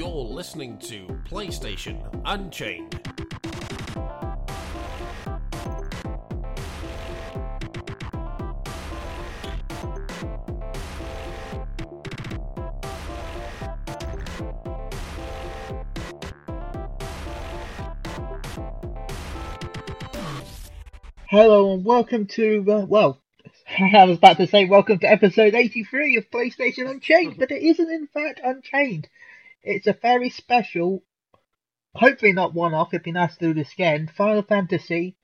You're listening to PlayStation Unchained. Hello and welcome to, uh, well, I was about to say welcome to episode 83 of PlayStation Unchained, but it isn't in fact Unchained. It's a very special, hopefully not one off, it'd be nice to do this again, Final Fantasy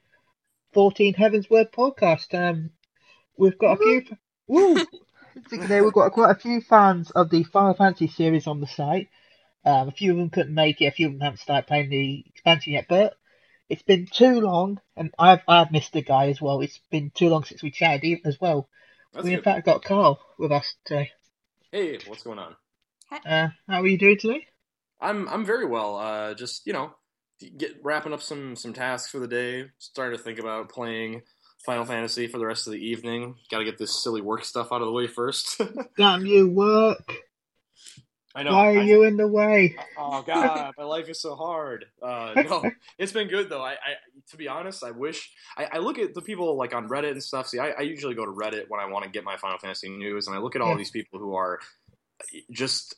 14 Heavensward podcast. Um, we've got a few, woo! Today we've got quite a few fans of the Final Fantasy series on the site. Um, a few of them couldn't make it, a few of them haven't started playing the expansion yet, but it's been too long, and I've I've missed the guy as well. It's been too long since we chatted even as well. That's we in fact got Carl with us today. Hey, what's going on? Uh, how are you doing today? I'm I'm very well. Uh, just you know, get wrapping up some some tasks for the day. Starting to think about playing Final Fantasy for the rest of the evening. Got to get this silly work stuff out of the way first. Damn you, work! I know. Why are I- you in the way? Oh God, my life is so hard. Uh, no, it's been good though. I, I, to be honest, I wish I, I look at the people like on Reddit and stuff. See, I, I usually go to Reddit when I want to get my Final Fantasy news, and I look at all Yeah. these people who are just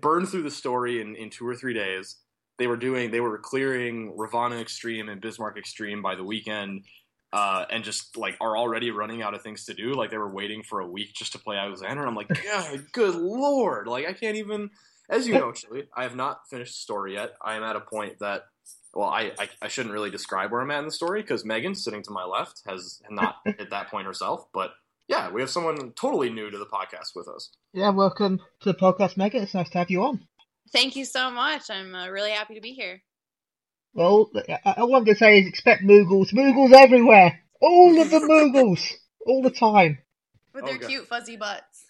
burned through the story in, in two or three days. They were doing, they were clearing Ravana Extreme and Bismarck Extreme by the weekend. Uh, and just like are already running out of things to do. Like they were waiting for a week just to play Alexander. I'm like, God, good lord! Like I can't even as you know, Chili, I have not finished the story yet. I am at a point that, well, I, I, I shouldn't really describe where I'm at in the story because Megan, sitting to my left, has not hit that point herself. But yeah, we have someone totally new to the podcast with us. Yeah, welcome to the podcast, Megan. It's nice to have you on. Thank you so much. I'm uh, really happy to be here. Well, I, I wanted to say is expect Moogles. Moogles everywhere. All of the Moogles. All the time. With Oh, their God. cute fuzzy butts.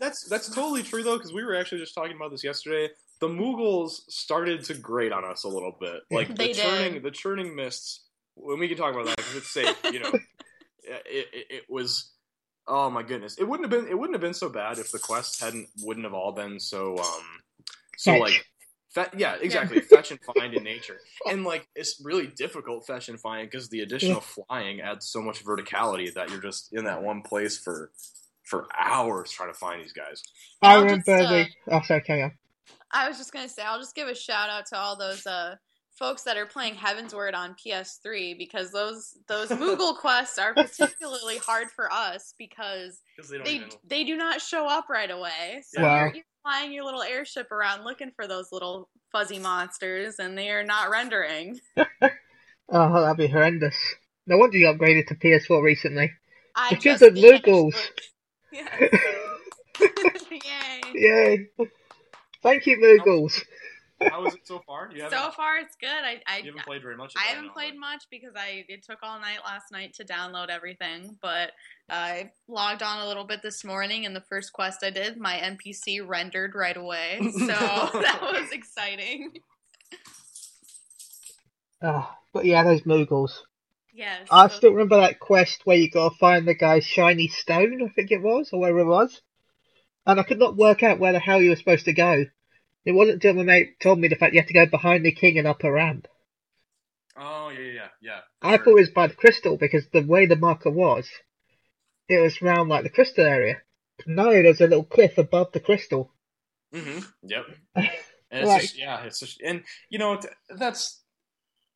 That's that's totally true though because we were actually just talking about this yesterday. The Moogles started to grate on us a little bit, like the They churning, did. the churning mists. When we can talk about that because it's safe, you know. It, it, it was, oh my goodness! It wouldn't have been it wouldn't have been so bad if the quests hadn't wouldn't have all been so um so Fetch. like. Fe- yeah, exactly. Fetch and find in nature, and like it's really difficult fetch and find because the additional flying adds so much verticality that you're just in that one place for for hours trying to find these guys. I I'll remember just, uh, the. Oh, sorry, carry on. I was just gonna say, I'll just give a shout out to all those uh, folks that are playing Heavensward on PS3 because those those Moogle quests are particularly hard for us because Because they don't they even. they do not show up right away. So Wow. you're, you're flying your little airship around looking for those little fuzzy monsters, and they are not rendering. Oh, that'd be horrendous. No wonder you upgraded to PS4 recently. I Because just of finished Moogles. with- Yay. Yay. Thank you, Moogles. How is it so far? You So far, it's good. I I, you haven't played very much. I haven't know, played but- much because I it took all night last night to download everything, but I logged on a little bit this morning, and the first quest I did, my NPC rendered right away, so that was exciting. Oh, but yeah, those Moogles. Yes, I so- still remember that quest where you gotta find the guy's shiny stone, I think it was, or wherever it was. And I could not work out where the hell you were supposed to go. It wasn't until my mate told me the fact you had to go behind the king and up a ramp. Oh yeah, yeah, yeah. I thought it was by the crystal because the way the marker was, it was round like the crystal area. No, there's a little cliff above the crystal. Mm-hmm. Yep. And it's Right. just, yeah, it's just, and you know th- that's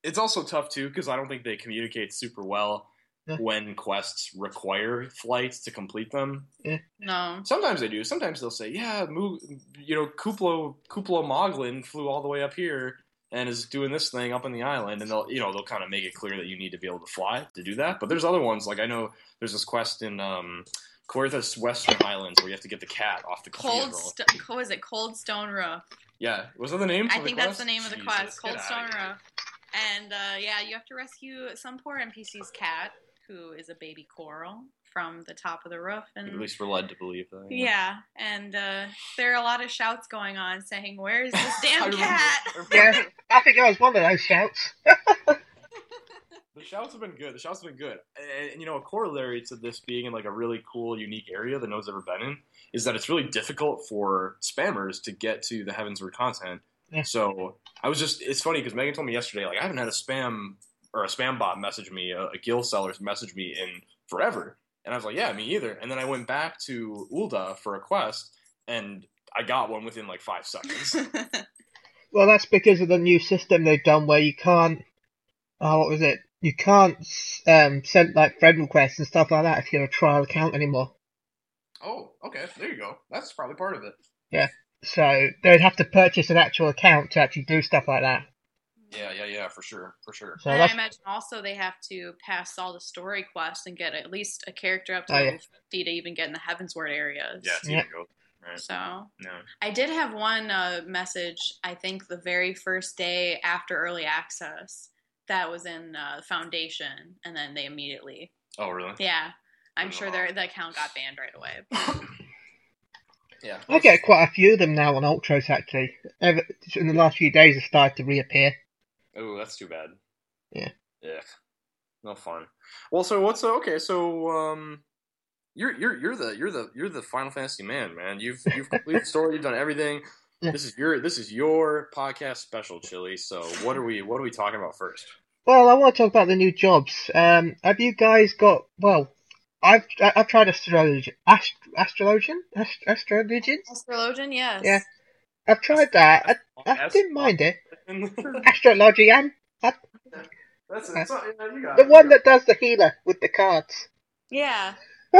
it's also tough too because I don't think they communicate super well Yeah. when quests require flights to complete them. no. Sometimes they do. Sometimes they'll say, "Yeah, Mo- you know, Kuplo Kuplo Moglin flew all the way up here and is doing this thing up on the island," and they'll you know they'll kind of make it clear that you need to be able to fly to do that. But there's other ones like I know there's this quest in um, Coerthas Western Islands where you have to get the cat off the Cold, st- what was it? Cold Stone Roof. Yeah, was that the name? I for think the that's the name of the Jesus, quest, Cold outta Stone here. Roof. And uh, yeah, you have to rescue some poor NPC's cat, who is a baby coeurl, from the top of the roof. And At least we're led to believe that. Yeah, and uh, there are a lot of shouts going on saying, "Where's this damn remember- cat?" I Yeah, I think I was one of those shouts. The shouts have been good. The shouts have been good. And, and, you know, a corollary to this being in like a really cool, unique area that no one's ever been in is that it's really difficult for spammers to get to the Heavensward content. Yeah. So I was just, it's funny because Megan told me yesterday, like, I haven't had a spam or a spam bot messaged me, a, a guild seller's messaged me in forever. And I was like, yeah, me either. And then I went back to Ul'dah for a quest and I got one within like five seconds. Well, that's because of the new system they've done where you can't. Oh, what was it? You can't um, send like friend requests and stuff like that if you're a trial account anymore. oh, okay. There you go. That's probably part of it. Yeah. So they'd have to purchase an actual account to actually do stuff like that. Yeah, yeah, yeah, for sure. For sure. So and I imagine also they have to pass all the story quests and get at least a character up to Oh, yeah. 50 to even get in the Heavensward areas. Yeah, it's Yeah. go. Right. So No. I did have one uh, message, I think the very first day after early access, that was in uh, Foundation, and then they immediately, Oh, really? yeah, I'm sure their the account got banned right away. Yeah. I get quite a few of them now on Ultros actually. Ever, in the last few days, they started to reappear. Oh, that's too bad. Yeah. Yeah. No fun. Well, so what's uh, okay? So um, you're you're you're the you're the you're the Final Fantasy man, man. You've you've completed the story. You've done everything. Yeah. This is your this is your podcast special, Chili. So what are we what are we talking about first? Well, I want to talk about the new jobs. Um, have you guys got? Well, I've I- I've tried astrology, ast- astrologian, ast- astrologian. Astrologian, yes. Yeah. I've tried that. I, I didn't mind it. Astrologian, That's it's not, yeah, you the one that does the healer with the cards. Yeah.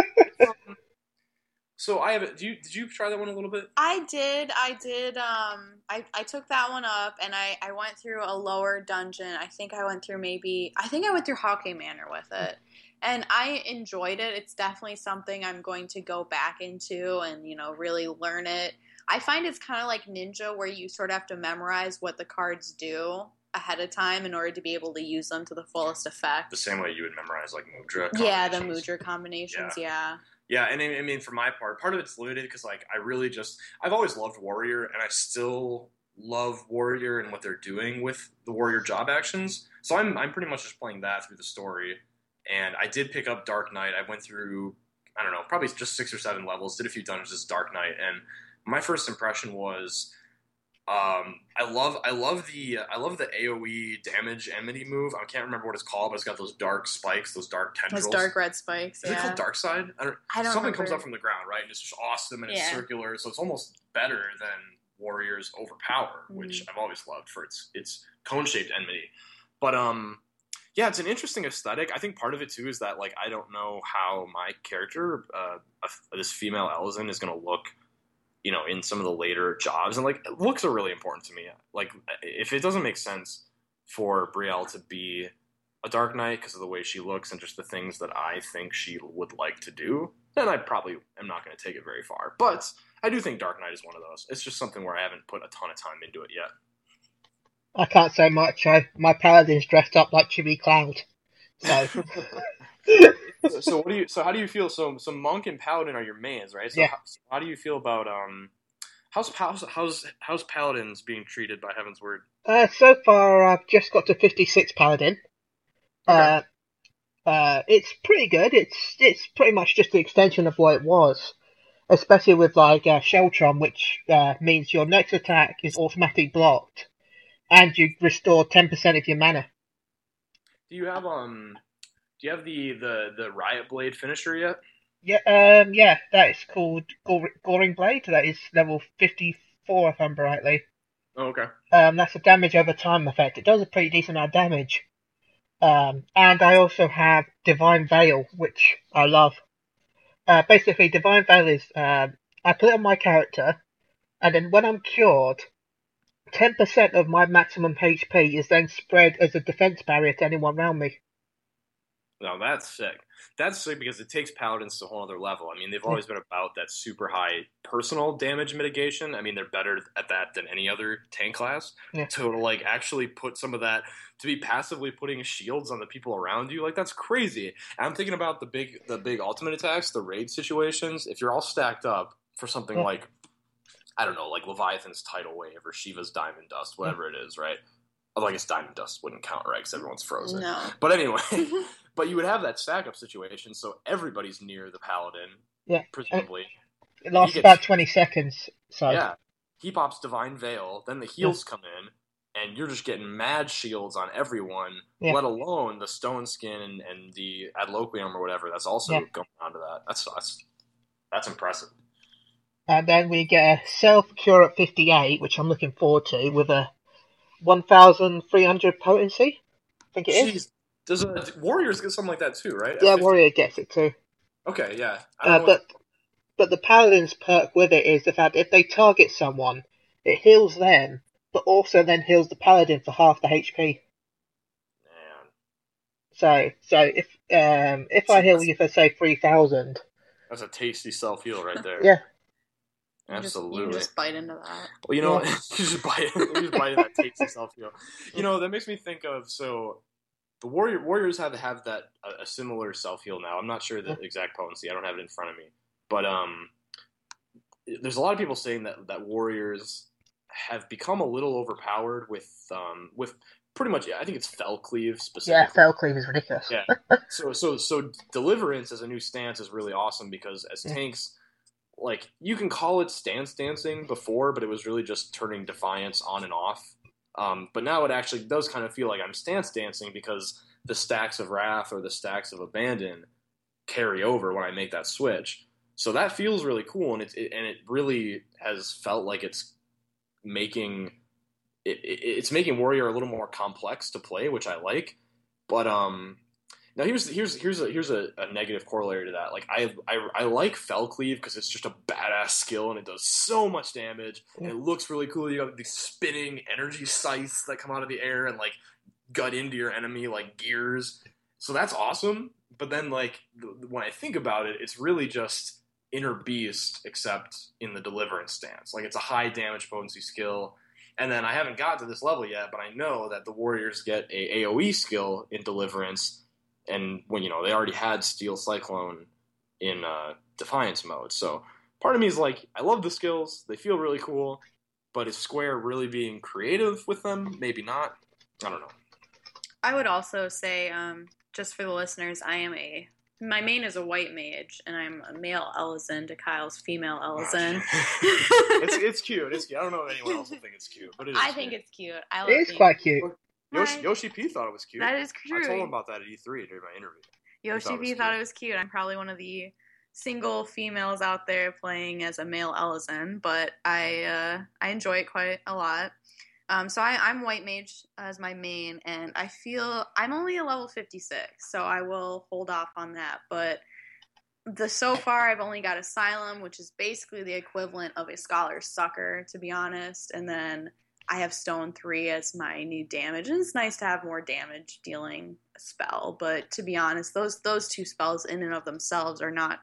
So I have. it- Do you did you try that one a little bit? I did. I did. Um, I, I took that one up and I, I went through a lower dungeon. I think I went through maybe, I think I went through Haukke Manor with it. And I enjoyed it. It's definitely something I'm going to go back into and, you know, really learn it. I find it's kind of like Ninja where you sort of have to memorize what the cards do ahead of time in order to be able to use them to the fullest effect. The same way you would memorize like Mudra. Yeah, the. Mudra combinations, yeah. Yeah, and I I mean, for my part, part of it's limited because like I really just I've always loved Warrior, and I still love Warrior and what they're doing with the Warrior job actions. So I'm I'm pretty much just playing that through the story. And I did pick up Dark Knight. I went through I don't know, probably just six or seven levels. Did a few dungeons as Dark Knight, and my first impression was. Um, I love, I love the, I love the AOE damage enmity move. I can't remember what it's called, but it's got those dark spikes, those dark tendrils. Those dark red spikes, Is it yeah. called Dark Side? I don't, I don't something comes up from the ground, right? And it's just awesome and it's Yeah. circular, so it's almost better than Warrior's Overpower, which Mm-hmm. I've always loved for its its cone shaped enmity. But um, yeah, it's an interesting aesthetic. I think part of it too is that like I don't know how my character, uh, a- this female Elezen, is going to look. You know, in some of the later jobs, and like looks are really important to me. Like, if it doesn't make sense for Brielle to be a Dark Knight because of the way she looks and just the things that I think she would like to do, then I probably am not going to take it very far. But I do think Dark Knight is one of those. It's just something where I haven't put a ton of time into it yet. I can't say much. I my paladin's dressed up like Chibi Cloud. So so, so what do you? So how do you feel? So so monk and paladin are your mains, right? So Yeah. how, so how do you feel about um? How's how's how's how's paladins being treated by Heavensward? uh, so far I've just got to fifty six paladin. Uh, uh, it's pretty good. It's it's pretty much just the extension of what it was, especially with like uh, Sheltron, which uh, means your next attack is automatically blocked, and you restore ten percent of your mana. Do you have um? Do you have the the the riot blade finisher yet? Yeah, um, yeah, that is called Goring Blade. That is level fifty four, if I'm rightly. Oh, okay. Um, that's a damage over time effect. It does a pretty decent amount of damage. Um, and I also have Divine Veil, which I love. Uh, basically, Divine Veil is um, I put it on my character, and then when I'm cured, 10% of my maximum HP is then spread as a defense barrier to anyone around me. No, that's sick. That's sick because it takes paladins to a whole other level. I mean, they've always been about that super high personal damage mitigation. I mean, they're better at that than any other tank class. Yeah. So to like actually put some of that to be passively putting shields on the people around you, like that's crazy. And I'm thinking about the big the big ultimate attacks, the raid situations. If you're all stacked up for something Yeah. like I don't know, like Leviathan's tidal wave or Shiva's diamond dust, whatever it is, right? Although I guess Diamond Dust wouldn't count, right? Because everyone's frozen. No. But anyway, but you would have that stack up situation, so everybody's near the paladin. Yeah. Presumably. It lasts He about 20 seconds. So Yeah. He pops Divine Veil, then the heals come in, and you're just getting mad shields on everyone, Yeah. let alone the Stone Skin and, and the Adloquium or whatever that's also Yeah. going on to that. That's that's that's impressive. And then we get a self cure at 58, which I'm looking forward to, with a 1,300 potency. I think it is. Jeez. Does a Warriors get something like that too, right? Yeah, Warrior gets it too. Okay, yeah. I Uh, don't know what- but but the paladin's perk with it is the fact if they target someone, it heals them, but also then heals the paladin for half the HP. man, So so if um if I heal you for say 3,000, that's a tasty self heal right there. yeah, You just, absolutely. you just bite into that. Well, you know, Yeah. you just bite, you just bite in that tasty self heal. You know, that makes me think of so the warrior warriors have have that a, a similar self heal now. I'm not sure the exact potency. I don't have it in front of me, but um, there's a lot of people saying that that warriors have become a little overpowered with um with pretty much. I think it's fell cleave specifically. yeah, fell cleave is ridiculous. Yeah. so so so deliverance as a new stance is really awesome because as tanks like you can call it stance dancing before but it was really just turning defiance on and off um, but now it actually does kind of feel like i'm stance dancing because the stacks of wrath or the stacks of abandon carry over when i make that switch. So that feels really cool and it, it and it really has felt like it's making it, it, it's making warrior a little more complex to play which i like. But um now here's here's here's a here's a, a negative corollary to that. Like I I, I like Fell Cleave because it's just a badass skill and it does so much damage and it looks really cool. You got these spinning energy scythes that come out of the air and like gut into your enemy like gears. So that's awesome. But then like th- when I think about it, it's really just inner beast except in the deliverance stance. Like it's a high damage potency skill. And then I haven't got to this level yet, but I know that the warriors get a AoE skill in deliverance and when you know they already had Steel Cyclone in uh, Defiance mode. So part of me is like, I love the skills; they feel really cool. But is Square really being creative with them? Maybe not. I don't know. I would also say, um, just for the listeners, I am a my main is a white mage, and I'm a male Elezen to Kyle's female Elezen. it's it's cute. It's cute. I don't know if anyone else will think it's cute, but it is. I think cute. it's cute. I love It is being- quite cute. Yoshi, Yoshi P thought it was cute. That is true. I told him about that at E3 during my interview. Yoshi thought was thought cute. it was cute. I'm probably one of the single females out there playing as a male Elezen, but I uh, I enjoy it quite a lot. Um, so I, I'm white mage as my main, and I feel I'm only a level 56, so I will hold off on that. But the so far I've only got Asylum, which is basically the equivalent of a Scholar Succor, to be honest, and then I have Stone 3 as my new damage, and it's nice to have more damage dealing spell, but to be honest, those those two spells in and of themselves are not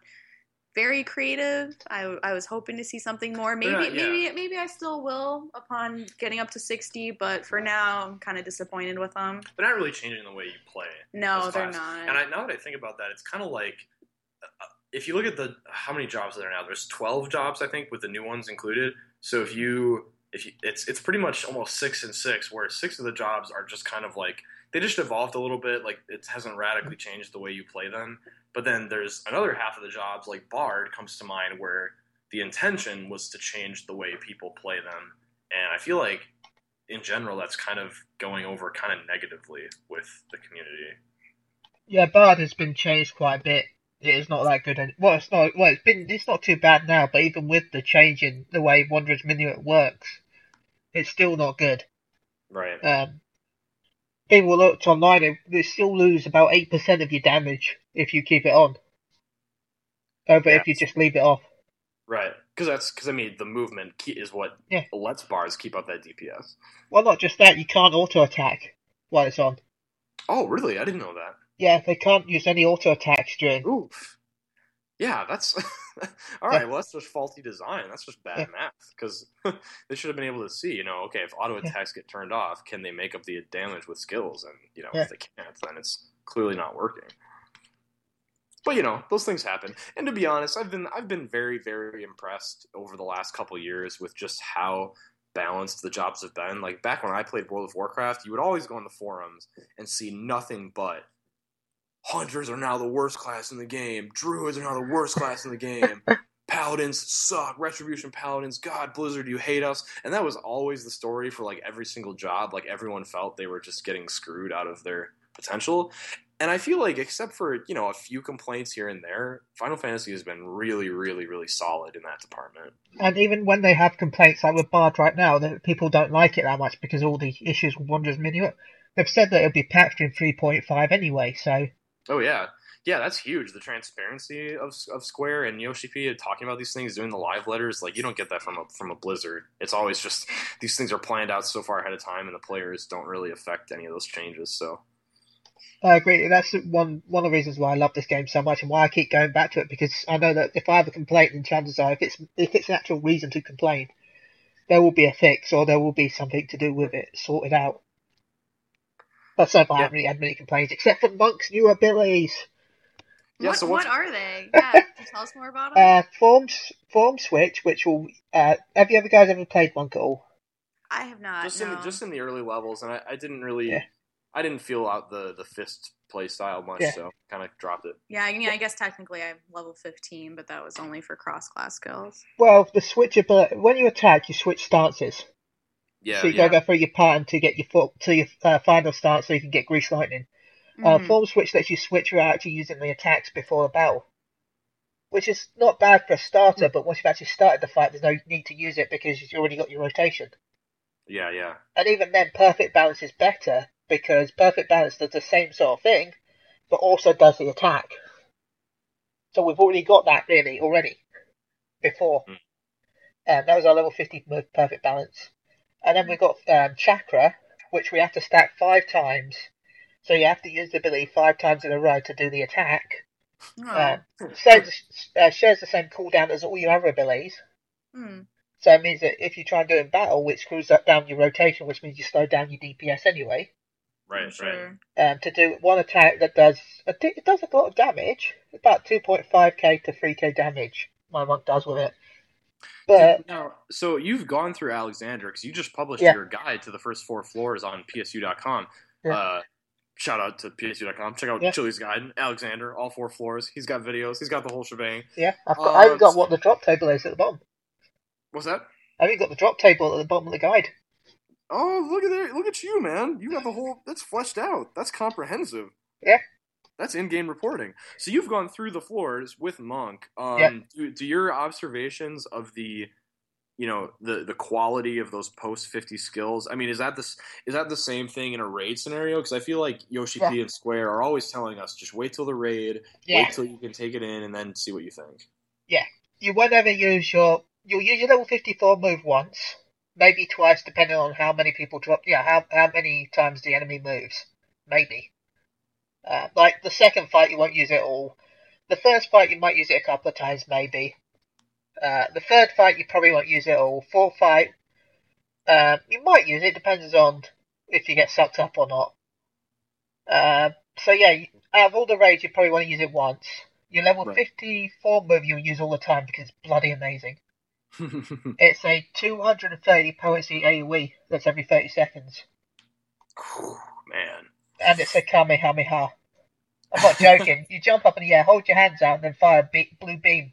very creative. I, I was hoping to see something more. Maybe not- yeah. maybe maybe I still will upon getting up to 60, but for now I'm kind of disappointed with them. They're not really changing the way you play. No, they're not. And I, now that I think about that, it's kind of like uh, if you look at the how many jobs are there now? There's 12 jobs, I think, with the new ones included. So if you if you, it's it's pretty much almost six and six, where six of the jobs are just kind of like they just evolved a little bit. Like it hasn't radically changed the way you play them. But then there's another half of the jobs, like Bard, comes to mind, where the intention was to change the way people play them. And I feel like in general, that's kind of going over kind of negatively with the community. Yeah, Bard has been changed quite a bit. It is not that good. Any- well, it's not. Well, it's been. It's not too bad now. But even with the change in the way Wanderer's Minuet works, it's still not good. Right. Um, people looked online. They, they still lose about eight percent of your damage if you keep it on. Over if you just leave it off. Right, because that's because I mean the movement is what Yeah. lets bars keep up that DPS. Well, not just that. You can't auto attack while it's on. Oh, really? I didn't know that. Yeah, they can't use any auto attacks during. Oof. Yeah, that's all right. Well, that's just faulty design. That's just bad math. Because they should have been able to see, you know, okay, if auto attacks get turned off, can they make up the damage with skills? And you know, if they can't, then it's clearly not working. But you know, those things happen. And to be honest, I've been I've been very very impressed over the last couple years with just how balanced the jobs have been. Like back when I played World of Warcraft, you would always go on the forums and see nothing but hunters are now the worst class in the game, druids are now the worst class in the game. Paladins suck. Retribution Paladins. God, Blizzard, you hate us. And that was always the story for like every single job. Like everyone felt they were just getting screwed out of their potential. And I feel like, except for you know a few complaints here and there, Final Fantasy has been really, really, really solid in that department. And even when they have complaints, like with Bard right now, that people don't like it that much because all the issues with Wanderer's Minuet, they've said that it'll be patched in 3.5 anyway. So Oh yeah, yeah, that's huge. The transparency of of Square and Yoshi P talking about these things, doing the live letters, like you don't get that from a from a Blizzard. It's always just these things are planned out so far ahead of time, and the players don't really affect any of those changes. So I agree. That's one one of the reasons why I love this game so much and why I keep going back to it because I know that if I have a complaint, then chances are if it's if it's an actual reason to complain, there will be a fix or there will be something to do with it sorted out. But so far, I Yeah. haven't really had many complaints except for Monk's new abilities. Yeah, what, so what are they? Yeah, tell us more about them? Uh, form form switch, which will. Uh, have you ever guys ever played Monk at all? I have not. just no. in the, just in the early levels, and I, I didn't really, Yeah. I didn't feel out the the fist play style much, Yeah. so kind of dropped it. yeah, I mean, I guess technically I'm level 15, but that was only for cross class skills. Well, the switch ability. When you attack, you switch stances. Yeah, so you yeah. gotta go through your pattern to get your foot to your uh, final start, so you can get Grease Lightning. Uh, Mhm. form switch lets you switch without actually using the attacks before a battle, which is not bad for a starter. But once you've actually started the fight, there's no need to use it because you've already got your rotation. yeah, yeah. And even then, perfect balance is better because perfect balance does the same sort of thing, but also does the attack. So we've already got that really already before. Mm. Um, that was our level 50 move, perfect balance. And then we've got um, chakra, which we have to stack five times. So you have to use the ability five times in a row to do the attack. Oh. Um, so uh, shares the same cooldown as all your other abilities. Hmm. So it means that if you try and do it in battle, which screws up down your rotation, which means you slow down your DPS anyway. Right, right. um, to do one attack that does it does a lot of damage, about 2.5k to 3k damage. My monk does with it, but Now, so you've gone through Alexander because you just published Yeah. your guide to the first four floors on PSU.com. Yeah. Uh, shout out to PSU.com. Check out Yeah. Chili's guide, Alexander, all four floors. He's got videos. He's got the whole shebang. yeah, I've got, I haven't Um, got what the drop table is at the bottom. What's that? I haven't got the drop table at the bottom of the guide. Oh, look at that! Look at you, man. You got the whole. That's fleshed out. That's comprehensive. Yeah. That's in-game reporting. So you've gone through the floors with Monk. Um, Yeah. do, do your observations of the, you know, the the quality of those post fifty skills? I mean, is that this is that the same thing in a raid scenario? Because I feel like Yoshi P and Square are always telling us just wait till the raid, Yeah, wait till you can take it in, and then see what you think. Yeah you won't ever use your you'll use your level 54 move once, maybe twice, depending on how many people drop. Yeah, how how many times the enemy moves, maybe. Uh, like the second fight, you won't use it all. The first fight, you might use it a couple of times, maybe. Uh, the third fight, you probably won't use it all. Fourth fight, uh, you might use it. Depends on if you get sucked up or not. Uh, so yeah, out of all the raids, you probably want to use it once. Your level Right. 54 move you'll use all the time because it's bloody amazing. It's a 230 potency AoE that's every 30 seconds. man. And it's a Kamehameha. I'm not joking. you jump up in the air, hold your hands out, and then fire a be- blue beam.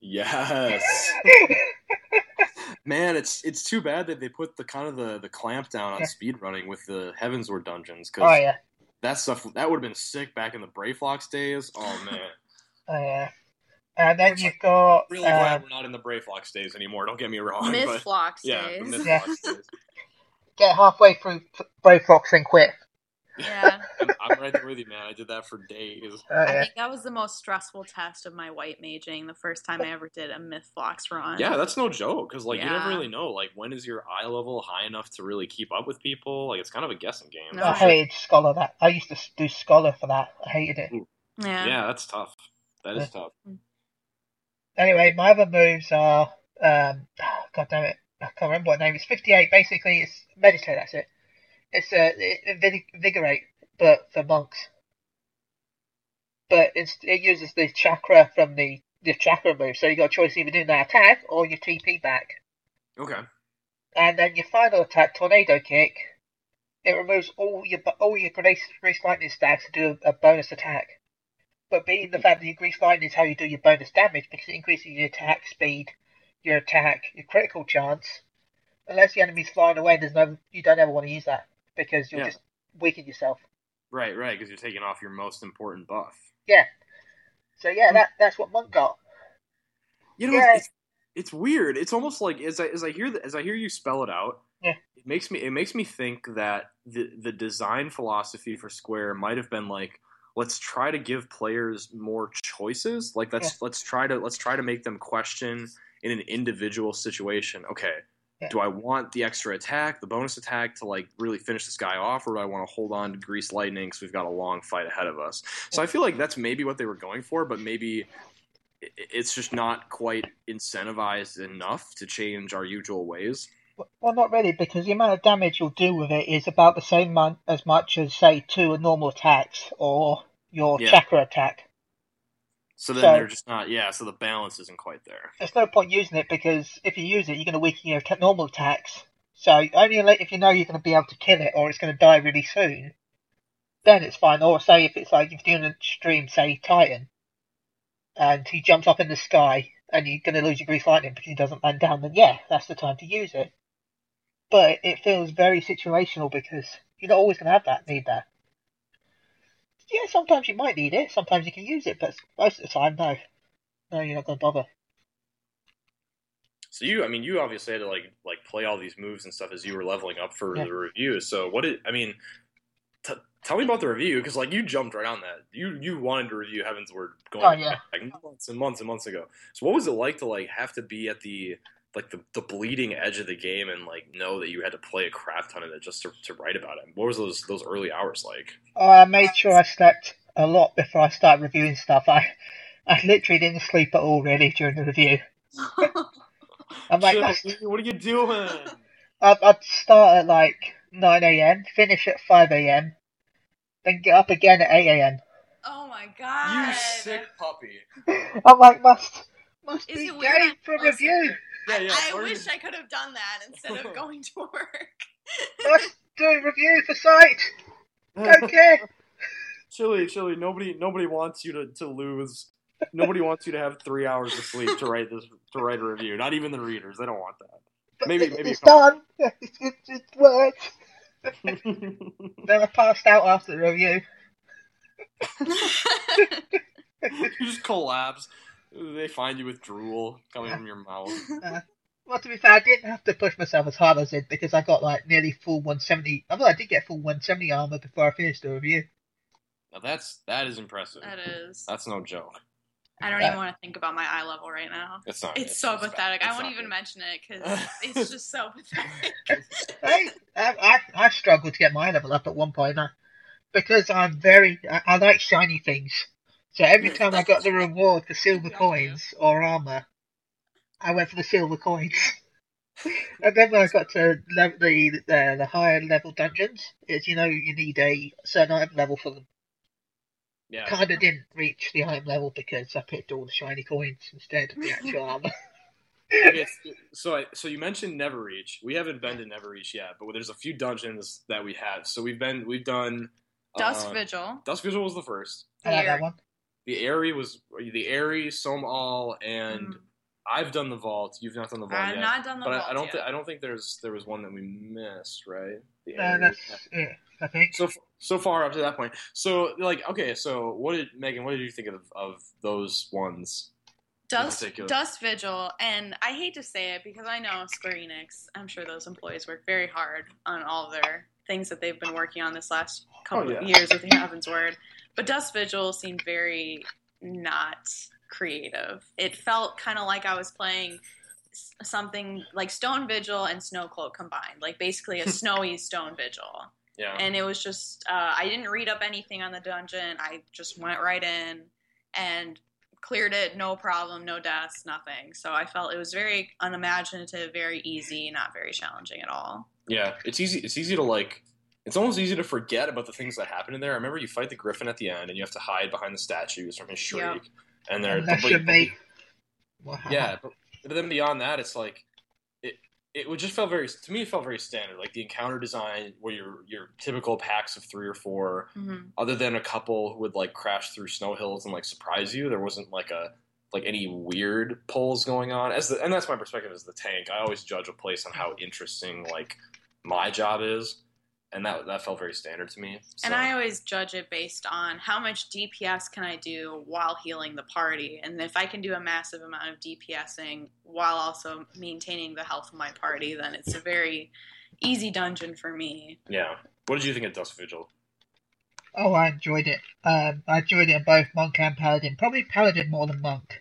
Yes. Man, it's it's too bad that they put the kind of the, the clamp down on Yeah. speed running with the Heavensward dungeons oh, because yeah. that stuff that would have been sick back in the Brayflox days. Oh man, Oh, yeah. And then you've got. really glad um, we're not in the Brayflox days anymore. Don't get me wrong, Myth but Flocks yeah, days. the Yeah. Days. get halfway through Brayflox and quit. Yeah. I'm, I'm right there with you, man. I did that for days. Oh, I think that was the most stressful test of my white maging the first time I ever did a Myth Flocks run. Yeah, that's no joke because like you Yeah. never really know like when is your eye level high enough to really keep up with people. Like it's kind of a guessing game. No, I hated Scholar that. I used to do Scholar for that. I hated it. Yeah. Yeah, that's tough. That is tough. Anyway, my other moves are. Um, God damn it. I can't remember what name. It's 58. Basically, it's Meditate, that's it. It's it- Invigorate, but for monks. But it's, it uses the chakra from the, the chakra move, so you got a choice either doing that attack or your TP back. Okay. and then your final attack, Tornado Kick, it removes all your all your Grease, grease Lightning stacks to do a, a bonus attack. But being the fact that your Grease Lightning is how you do your bonus damage because it increases your attack speed, your attack, your critical chance. Unless the enemy's flying away, there's no you don't ever want to use that because you'll Yeah. just weaken yourself. Right, right, because you're taking off your most important buff. Yeah. So yeah, hmm. that that's what Monk got. You know, Yeah. it's, it's weird. It's almost like as I as I hear the, as I hear you spell it out, Yeah. it makes me it makes me think that the the design philosophy for Square might have been like let's try to give players more choices. Like let's let's try to let's try to make them question in an individual situation. Okay, Yeah. do I want the extra attack, the bonus attack to like really finish this guy off, or do I want to hold on to Grease Lightning because we've got a long fight ahead of us? So I feel like that's maybe what they were going for, but maybe it's just not quite incentivized enough to change our usual ways. Well, not really, because the amount of damage you'll do with it is about the same amount as much as, say, two normal attacks or your Yeah. chakra attack. So then So- they're just not, yeah. So the balance isn't quite there. There's no point using it because if you use it, you're going to weaken your normal attacks. So only if you know you're going to be able to kill it or it's going to die really soon, then it's fine. Or say if it's like you're doing a stream, say Titan, and he jumps up in the sky and you're going to lose your grease lightning because he doesn't land down, then yeah, that's the time to use it. But it feels very situational because you're not always going to have that need that. Yeah, sometimes you might need it, sometimes you can use it, but most of the time, no. No, you're not going to bother. So you, I mean, you obviously had to like like play all these moves and stuff as you were leveling up for Yeah. the review. So what did I mean? T- tell me about the review because like you jumped right on that. You you wanted to review Heavensward going Oh, yeah. back months and months and months ago. So what was it like to like have to be at the like the, the bleeding edge of the game and like know that you had to play a crap ton of it just to, to write about it? What was those those early hours like? Oh, I made sure I slept a lot before I started reviewing stuff. I, I literally didn't sleep at all really during the review. I'm like, Chill, what are you doing? I'd, I'd start at like 9 a.m., finish at 5 a.m., then get up again at 8 a.m. oh my god. You sick puppy. I'm like, must must Is be it weird game for review. Yeah, yeah. I or you- wish I could have done that instead of going to work. Must do a review for site. Don't care. Chili, chili. Nobody, nobody wants you to, to lose. Nobody wants you to have three hours of sleep to write this to write a review. Not even the readers. They don't want But Maybe- it- maybe it's done. It, it, it worked. Then I passed out after the review. you just collapse. They find you with drool coming from your mouth. Uh, well, to be fair, I didn't have to push myself as hard as I did because I got like nearly full 170. Although I did get full 170 armor before I finished the review. Now that's that is impressive. that is. That's no joke. I don't even want to think about my eye level right now. It's not. It's so it's bad. pathetic. I won't even good. mention it because it's just so pathetic. I, I, I, I struggled to get my eye level up at one point I, because I'm very. I, I like shiny things. So every time I got the reward for silver coins or armor, I went for the silver coins. and then when I got to level, the, the the higher level dungeons, it's you know you need a certain item level for them. Yeah. Kind of didn't reach the item level because I picked all the shiny coins instead of the actual armor. Okay, so I, so you mentioned Neverreap. We haven't been to Neverreap yet, but there's a few dungeons that we have. So we've been we've done Dusk uh, Vigil. Dusk Vigil was the first. I like that one. The Aery was the Aery, Somal, and Mm. I've done the Vault. You've not done the Vault I've yet. not done the but I, vault I don't yet. think I don't think there's there was one that we missed, right? The Aery. that's it. I think. So so far up to that point. So like okay, so what did Megan? What did you think of of those ones? Dust. Dusk Vigil, and I hate to say it because I know Square Enix. I'm sure those employees work very hard on all their things that they've been working on this last couple Oh, of years with the Heavensward. But Dusk Vigil seemed very not creative. It felt kind of like I was playing something like Stone Vigil and Snow Cloak combined, like basically a snowy Stone Vigil Yeah. and it was just uh, I didn't read up anything on the dungeon. I just went right in and cleared it, no problem, no deaths, nothing. So I felt it was very unimaginative, very easy, not very challenging at all. Yeah, it's easy. It's easy to like. It's almost easy to forget about the things that happen in there. I remember you fight the griffin at the end, and you have to hide behind the statues from his shriek. Yep. And they're Unless but- you but- make. Wow. yeah, but, but then beyond that, it's like it. it would just felt very to me. It felt very standard, like the encounter design, where your your typical packs of three or four. hmm Other than a couple who would like crash through snow hills and like surprise you, there wasn't like a like any weird pulls going on. As the and that's my perspective as the tank. I always judge a place on how interesting like my job is, and that that felt very standard to me. And I always judge it based on how much DPS can I do while healing the party. And if I can do a massive amount of DPSing while also maintaining the health of my party, then it's a very easy dungeon for me. yeah. What did you think of Dusk Vigil? Oh, I enjoyed it. Um, I enjoyed it in both monk and paladin. Probably paladin more than monk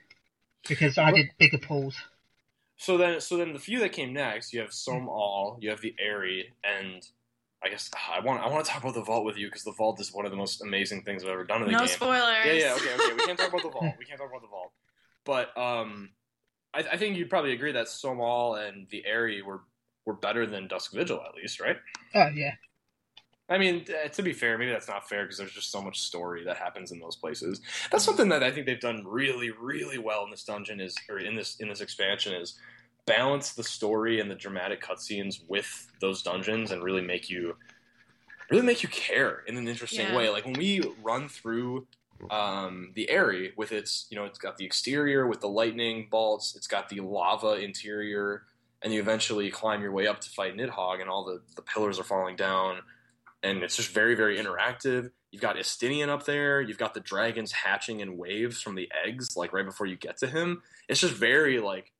because I did bigger pulls. So then, so then the few that came next, you have Sohm Al, you have the Aery, and I guess ah, I want I want to talk about the Vault with you because the Vault is one of the most amazing things I've ever done in the No game. No spoilers. Yeah, yeah, okay, okay. We can't talk about the vault. We can't talk about the vault. But um, I, I think you'd probably agree that Sohm Al and the Aery were were better than Dusk Vigil, at least, right? Oh yeah, I mean, uh, to be fair, maybe that's not fair because there's just so much story that happens in those places. That's something that I think they've done really, really well in this dungeon is, or in this in this expansion is balance the story and the dramatic cutscenes with those dungeons and really make you really make you care in an interesting Yeah. way. Like when we run through um, the Aery with its, you know, it's got the exterior with the lightning bolts, it's got the lava interior, and you eventually climb your way up to fight Nidhogg, and all the, the pillars are falling down, and it's just very, very interactive. You've got Estinian up there, you've got the dragons hatching in waves from the eggs, like right before you get to him. It's just very, like,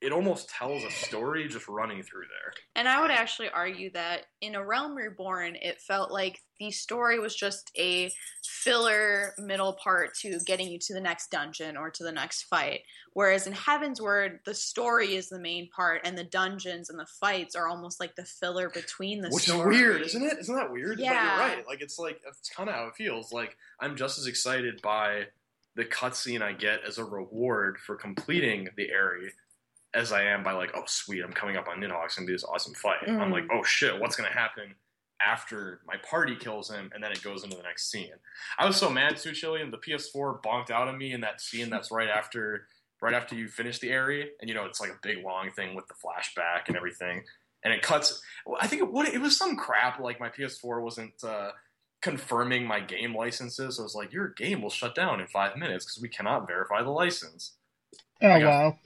it almost tells a story just running through there. And I would actually argue that in A Realm Reborn, it felt like the story was just a filler middle part to getting you to the next dungeon or to the next fight. Whereas in Heavensward, the story is the main part, and the dungeons and the fights are almost like the filler between the Which story. is weird, isn't it? Isn't that weird? But Yeah. you're right. Like it's like it's kind of how it feels. Like I'm just as excited by the cutscene I get as a reward for completing the Aery as I am by like, oh sweet, I'm coming up on Nidhogg, it's gonna be this awesome fight. I'm Mhm. like, oh shit, what's gonna happen after my party kills him, and then it goes into the next scene. I was so mad too, Chillian. The PS4 bonked out on me in that scene that's right after right after you finish the area, and you know it's like a big long thing with the flashback and everything, and it cuts. I think it, what it was some crap like my PS4 wasn't uh, confirming my game licenses. So it was like your game will shut down in five minutes because we cannot verify the license. oh I got- well.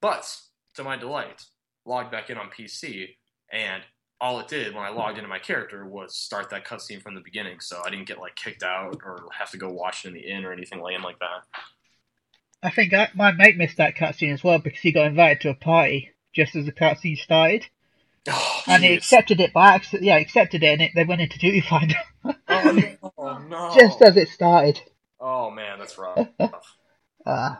But to my delight, logged back in on PC, and all it did when I logged into my character was start that cutscene from the beginning. So I didn't get like kicked out or have to go watch it in the inn or anything lame like that. I think I, my mate missed that cutscene as well because he got invited to a party just as the cutscene started, Oh, and he accepted it by accident. Yeah, accepted it, and it, they went into duty finder Oh, no. Oh, no. just as it started. Oh man, that's rough. Uh,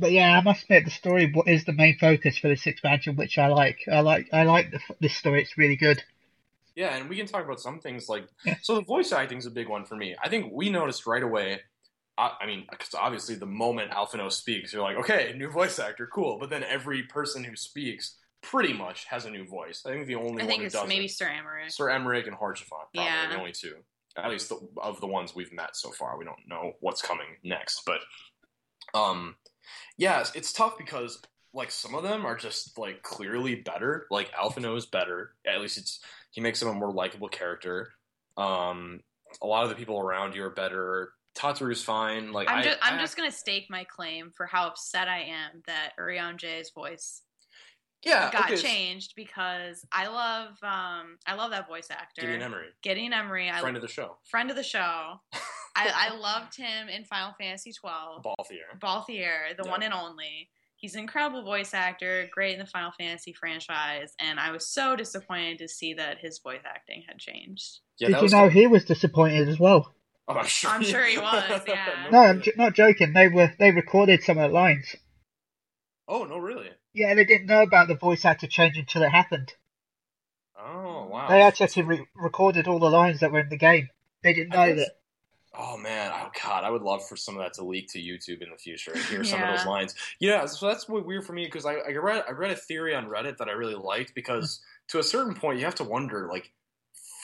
but yeah, I must admit the story wa- is the main focus for this expansion, which I like. I like. I like the, this story. It's really good. Yeah, and we can talk about some things like Yeah. so. The voice acting is a big one for me. I think we noticed right away. I, I mean, because obviously the moment Alphinaud speaks, you're like, okay, new voice actor, cool. But then every person who speaks pretty much has a new voice. I think the only one I think who it's maybe Sir Aymeric. Sir Aymeric and Haurchefant, probably Yeah. the only two. At least the, of the ones we've met so far. We don't know what's coming next, but um, yeah, it's, tough because like some of them are just like clearly better. Like Alphinaud is better. At least it's he makes him a more likable character. Um, a lot of the people around you are better. Tataru's fine. Like I'm I, just I'm I- just gonna stake my claim for how upset I am that Urianger's voice yeah got okay, changed because I love um I love that voice actor Gideon Emery, Gideon Emery I friend of the show, friend of the show I, I loved him in Final Fantasy twelve Balthier. Balthier the Yeah. one and only he's an incredible voice actor great in the Final Fantasy franchise and I was so disappointed to see that his voice acting had changed Yeah, Did you was know he was disappointed as well? Oh, I'm sure. I'm sure he was, yeah. No, I'm j- not joking. They were they recorded some of the lines. Oh no, really? Yeah, they didn't know about the voice actor change until it happened. Oh wow. They actually re- recorded all the lines that were in the game. They didn't know guess- that. Oh man, oh god, I would love for some of that to leak to YouTube in the future and hear some of those lines. Yeah, so that's what weird for me because I, I read I read a theory on Reddit that I really liked because to a certain point you have to wonder like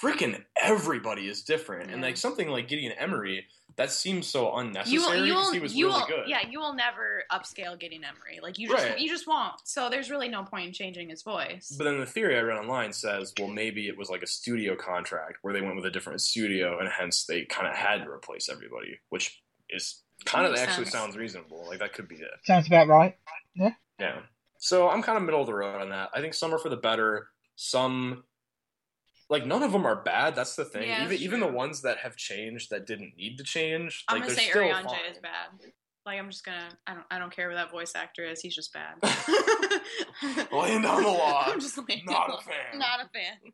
freaking everybody is different, and like something like Gideon Emery, that seems so You unnecessary will, you will, he was you really will, good. yeah, you will never upscale Gideon Emery. Like you just, Right. you just won't. So there's really no point in changing his voice. But then the theory I read online says, well, maybe it was like a studio contract where they went with a different studio, and hence they kind of had to replace everybody, which is kind of actually sense. sounds reasonable. Like that could be it. Sounds about right. Yeah. Yeah. So I'm kind of middle of the road on that. I think some are for the better. Some, like none of them are bad. That's the thing. Yeah, even that's even the ones that have changed that didn't need to change, I'm like gonna say still Urianger fine. is bad. Like I'm just gonna, I don't, I don't care who that voice actor is. He's just bad. Laying down the law. I'm just laying Not down a the- fan. Not a fan.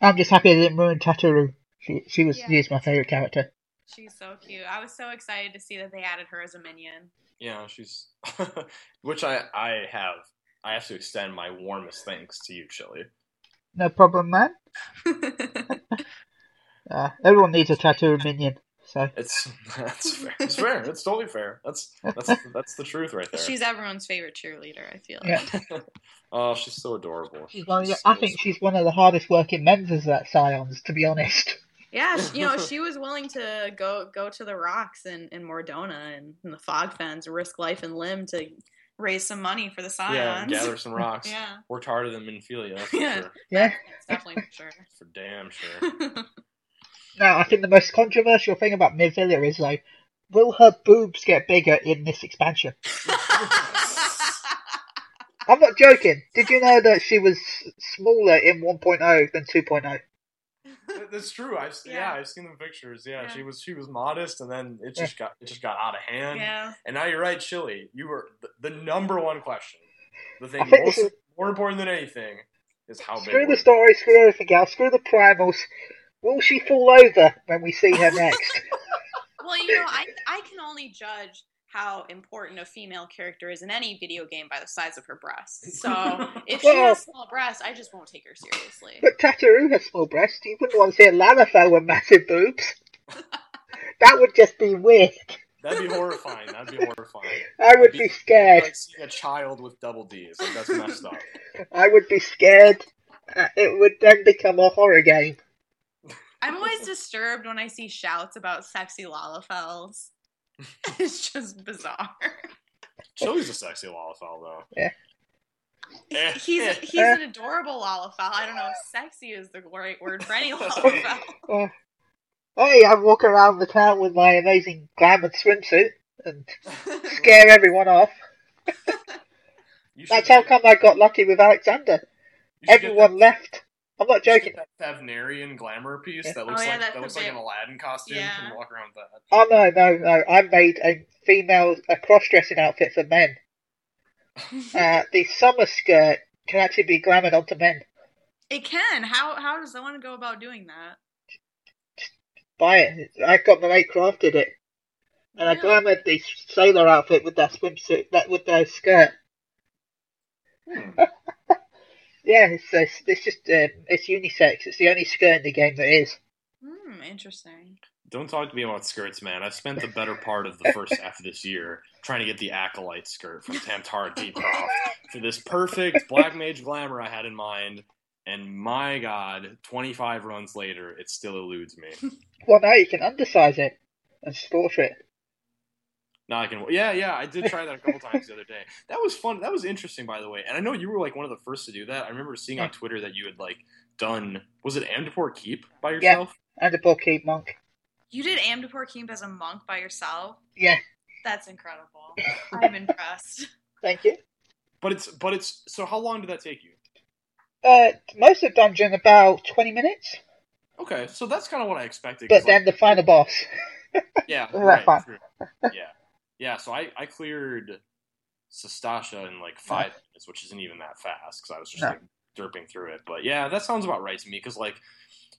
I'm just happy they didn't ruin Tataru. She she was Yeah. she is my favorite character. She's so cute. I was so excited to see that they added her as a minion. Yeah, she's, which I I have. I have to extend my warmest thanks to you, Chili. No problem, man. Uh, everyone needs a tattoo minion. So It's that's fair. It's fair. It's totally fair. That's that's that's the truth right there. She's everyone's favorite cheerleader. I feel. Yeah. oh, she's so adorable. she's one. Of the, She's I so think she's one of the hardest working members of that Scions. To be honest. Yeah, she- you know, she was willing to go go to the rocks in, in Mor Dhona and, and the fog fens, risk life and limb to raise some money for the Scions. Yeah, gather some rocks. yeah, Worked harder than Minfilia, Yeah. sure. Yeah. that's definitely for sure. For damn sure. Now I think the most controversial thing about Minfilia is though, will her boobs get bigger in this expansion? I'm not joking. Did you know that she was smaller in 1.0 than 2.0? That's true. I've yeah. Yeah. I've seen the pictures. Yeah, Yeah. she was she was modest, and then it just got it just got out of hand. yeah, And now you're right, Chili. You were the, the number one question. The thing most, more important than anything is how Screw big. the story, screw everything else, screw the primals. Will she fall over when we see her next? Well, you know, I I can only judge how important a female character is in any video game by the size of her breasts. So if she Well- has small breasts, I just won't take her seriously. but Tataru has small breasts. You wouldn't want to see a Lalafell with massive boobs. that would just be weird. That'd be horrifying. That'd be horrifying. I would be scared. Like seeing a child with double D's. Like that's messed up. I would be scared. Uh, it would then become a horror game. I'm always disturbed when I see shouts about sexy Lalafells. It's just bizarre. Chili's a sexy Lalafell though. Yeah. Eh, He's eh. he's an adorable Lalafell. I don't know if sexy is the right word for any Lalafell. Uh, hey, I walk around the town with my amazing glamour swimsuit and scare everyone off. You should That's how come I got lucky with Alexander. you should get Everyone left. I'm not that- you should joking. get That Thavnairian glamour piece Yeah. that looks Oh, yeah, like that looks like bit- an Aladdin costume. Yeah. and walk around with that. Oh no, no, no! I made a female a cross-dressing outfit for men. Uh, the summer skirt can actually be glamoured onto men. It can. How how does someone go about doing that? Buy it. I got my mate crafted it, and I Really? glamoured the sailor outfit with that swimsuit, that with the skirt. Hmm. Yeah, it's it's, it's just um, it's unisex. It's the only skirt in the game that is. Hmm, interesting. Don't talk to me about skirts, man. I've spent the better part of the first half of this year trying to get the acolyte skirt from Tamtara Deepcroft for this perfect black mage glamour I had in mind. And my god, 25 runs later, it still eludes me. Well, now you can undersize it and slaughter it. Now I can, yeah, yeah, I did try that a couple times the other day. That was fun. That was interesting, by the way. And I know you were like one of the first to do that. I remember seeing on Twitter that you had like done, was it Amdapor Keep by yourself? And a Buckkeep monk. You did Amdapor Keep as a monk by yourself? Yeah, That's incredible. I'm impressed. thank you. But it's, but it's, so how long did that take you? Uh, most of dungeon about twenty minutes, Okay, so that's kind of what I expected. but 'cause, like, then the final boss. Yeah, right. that's True. Yeah, yeah. So I I cleared Sastasha in like five minutes, which isn't even that fast because I was just No. like derping through it. But yeah, that sounds about right to me because like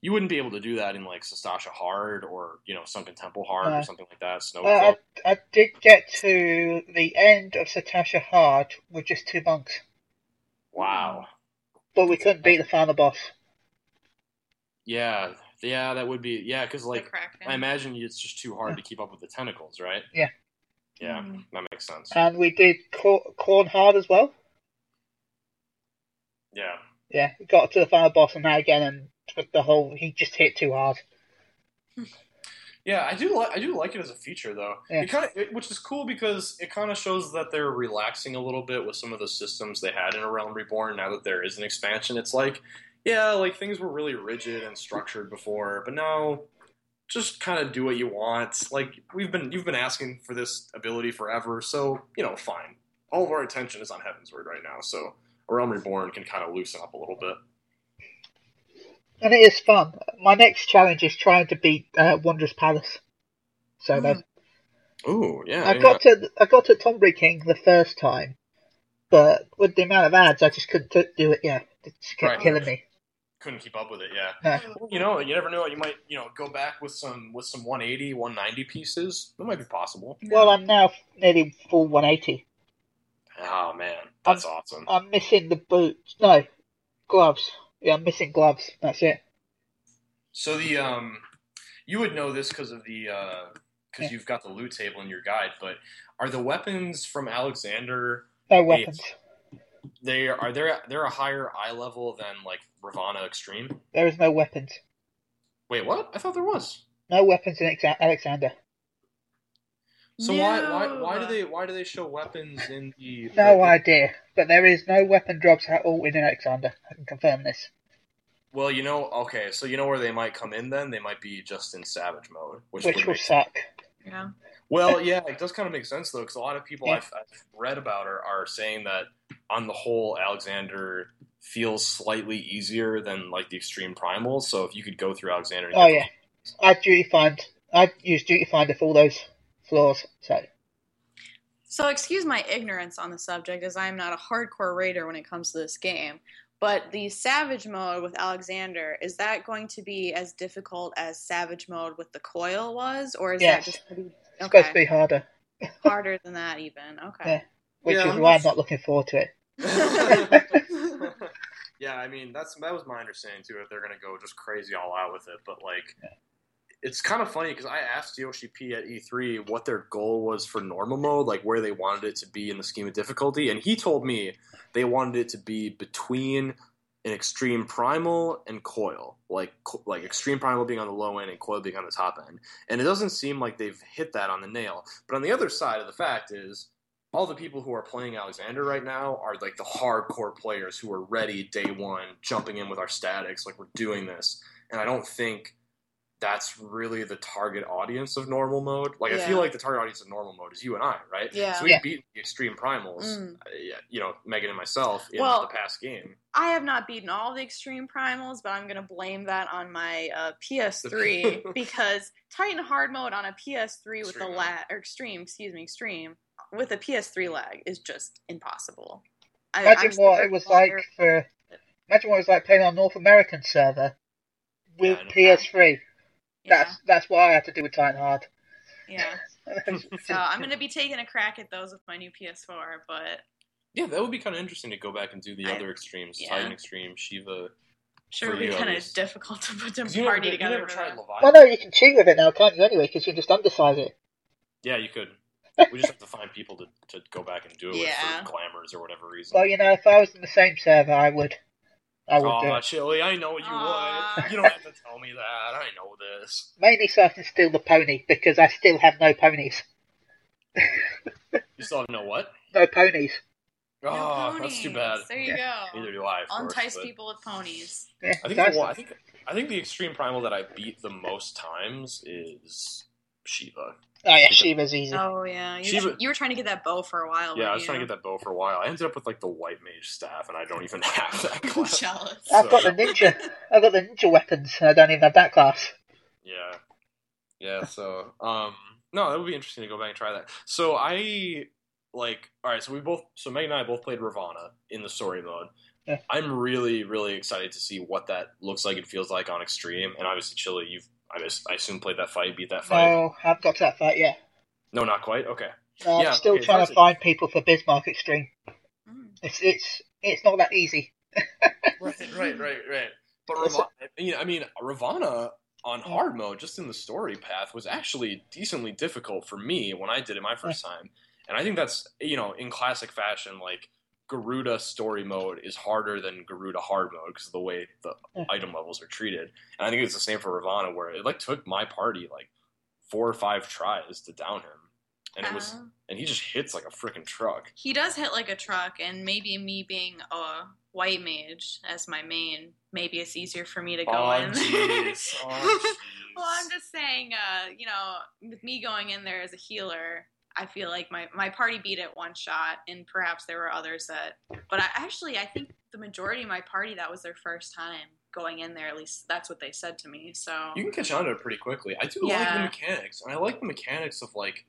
you wouldn't be able to do that in like Sastasha Hard or you know Sunken Temple Hard No. or something like that. Snow. Uh, I, I did get to the end of Sastasha Hard with just two monks, wow. but we couldn't beat the final boss. Yeah, yeah. That would be yeah because like I imagine it's just too hard to keep up with the tentacles, right? Yeah. Yeah, Mhm. that makes sense. And we did Cor- Qarn Hard as well. Yeah. Yeah, we got to the final boss and that again, and with the whole he just hit too hard. Yeah, I do like I do like it as a feature though. Yeah. It kind of which is cool because it kind of shows that they're relaxing a little bit with some of the systems they had in A Realm Reborn. Now that there is an expansion, it's like yeah, like things were really rigid and structured before, but now just kind of do what you want. Like we've been you've been asking for this ability forever, so you know, fine. All of our attention is on Heavensward right now, so A Realm Reborn can kind of loosen up a little bit. And it is fun. My next challenge is trying to beat uh, Wanderer's Palace. So Hmm. then Ooh, yeah. I yeah. got to I got to Tonberry King the first time, but with the amount of ads, I just couldn't t- do it. Yeah, it just kept Right. killing me. Couldn't keep up with it. Yeah. You know, you never know. You might, you know, go back with some with some 180, 190 pieces. That might be possible. well, I'm now nearly full 180. Oh man, that's awesome. I'm missing the boots. No, gloves. Yeah, I'm missing gloves. That's it. So the um, you would know this because of the uh, because Yeah. you've got the loot table in your guide. But are the weapons from Alexander? No weapons. They are they're they're a higher eye level than like Ravana Extreme. There is no weapons. Wait, what? I thought there was. No weapons in Alexander. So why why why do they why do they show weapons in the? No the- idea. But there is no weapon drops at all in Alexander. I can confirm this. Well, you know, okay, so you know where they might come in then? They might be just in Savage mode, which, Which will suck. Yeah. Well, yeah, it does kind of make sense though, because a lot of people Yeah. I've, I've read about are, are saying that on the whole, Alexander feels slightly easier than like the extreme primal. So if you could go through Alexander, and Oh get yeah. I duty find. I use duty finder for all those floors. So So excuse my ignorance on the subject, as I am not a hardcore raider when it comes to this game. But the Savage mode with Alexander is that going to be as difficult as Savage mode with the Coil was, or is Yes. that just going to be it's supposed to be harder, harder than that even? Okay. Yeah. which Yeah, is I'm why not I'm not looking forward to it. yeah, I mean that's that was my understanding too. If they're gonna go just crazy all out with it, but like. It's kind of funny because I asked Yoshi P at E3 what their goal was for normal mode, like where they wanted it to be in the scheme of difficulty, and he told me they wanted it to be between an extreme primal and coil, like like extreme primal being on the low end and coil being on the top end. And it doesn't seem like they've hit that on the nail. But on the other side of the fact is all the people who are playing Alexander right now are like the hardcore players who are ready day one, jumping in with our statics, like we're doing this. And I don't think that's really the target audience of normal mode. Like I feel like the target audience of normal mode is you and I, right? Yeah. So we've Yeah. beaten the extreme primals, Mm. uh, yeah, you know, Megan and myself in Well- the past game. I have not beaten all the extreme primals, but I'm going to blame that on my uh, PS3 because Titan hard mode on a PS3 with the Extreme. lag or extreme, excuse me, extreme with a PS3 lag is just impossible. I, Imagine I'm what it was like for. Imagine what it was like playing on North American server with Yeah, PS3. Yeah, That's that's what I had to do with Titan Hard. yeah. So I'm going to be taking a crack at those with my new PS4, but Yeah, that would be kind of interesting to go back and do the I- other extremes, yeah. Titan Extreme, Shiva. sure it'd be kind of difficult to put them 'Cause You never, party you together. never tried that. Leviathan. well, no, you can cheat with it now, can't you? Anyway, because you can just undersize it. Yeah, you could. We just have to find people to, to go back and do it Yeah. with for glamours or whatever reason. Well, you know, if I was in the same server, I would. I would do Aw. Chili, I know what you Aw. would. You don't have to tell me that. I know this. Mainly so I can steal the pony because I still have no ponies. You still have no what? No ponies. No Oh, that's too bad. There you go. Neither do I. Of course, Entice but- people with ponies. Yeah, I think the I think I think the extreme primal that I beat the most times is Shiva. Oh yeah, Shiva's easy. Oh yeah, you, Shiva- you were trying to get that bow for a while. Yeah, I weren't was trying to get that bow for a while. I ended up with like the white mage staff, and I don't even have that I'm class. jealous. I've got the ninja. I've got the ninja weapons, I don't even have that class. Yeah. Yeah, so um no, that would be interesting to go back and try that. So I like all right, so we both so Meg and I both played Ravana in the story mode. Yeah. I'm really, really excited to see what that looks like and feels like on extreme. And obviously Chili, you've I, just, I assume played that fight, beat that fight. No, I haven't got to that fight yet. No, not quite. Okay. No, Yeah, I'm still okay, trying that's to it. find people for Bismarck Extreme. Mm. It's it's it's not that easy. Right, right, right, right. But Ravana, you know, I mean, Ravana on hard mode, just in the story path, was actually decently difficult for me when I did it my first time. And I think that's you know, in classic fashion, like Garuda story mode is harder than Garuda hard mode because of the way the Yeah. item levels are treated. And I think it's the same for Ravana, where it like took my party like four or five tries to down him, and it was Uh, and he just hits like a freaking truck. he does hit like a truck, and maybe me being a white mage as my main, maybe it's easier for me to go Oh, in. jeez. Oh, well, I'm just saying, uh, you know, with me going in there as a healer, I feel like my, my party beat it one shot, and perhaps there were others that. But I actually, I think the majority of my party that was their first time going in there. At least that's what they said to me. So You can catch on to it pretty quickly. I do like the mechanics, and I like the mechanics of like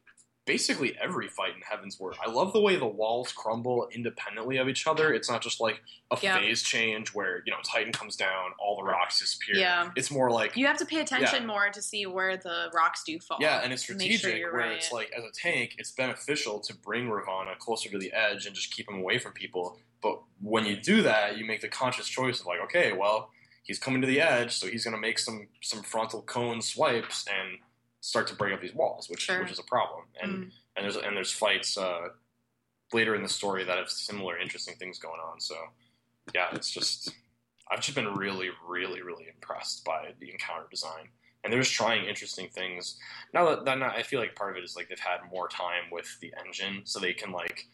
basically every fight in Heavensward. I love the way the walls crumble independently of each other. It's not just like a Yeah. phase change where you know Titan comes down, all the rocks disappear. Yeah. It's more like you have to pay attention Yeah. more to see where the rocks do fall. yeah, and it's make sure strategic where right. it's like as a tank, it's beneficial to bring Ravana closer to the edge and just keep him away from people. But when you do that, you make the conscious choice of like, okay, well, he's coming to the edge, so he's going to make some some frontal cone swipes and start to break up these walls, which Sure. which is a problem. And Mm. and there's and there's fights uh, later in the story that have similar interesting things going on. So yeah, it's just I've just been really, really, really impressed by the encounter design. And they're just trying interesting things. Now that, that not, I feel like part of it is like they've had more time with the engine, so they can like,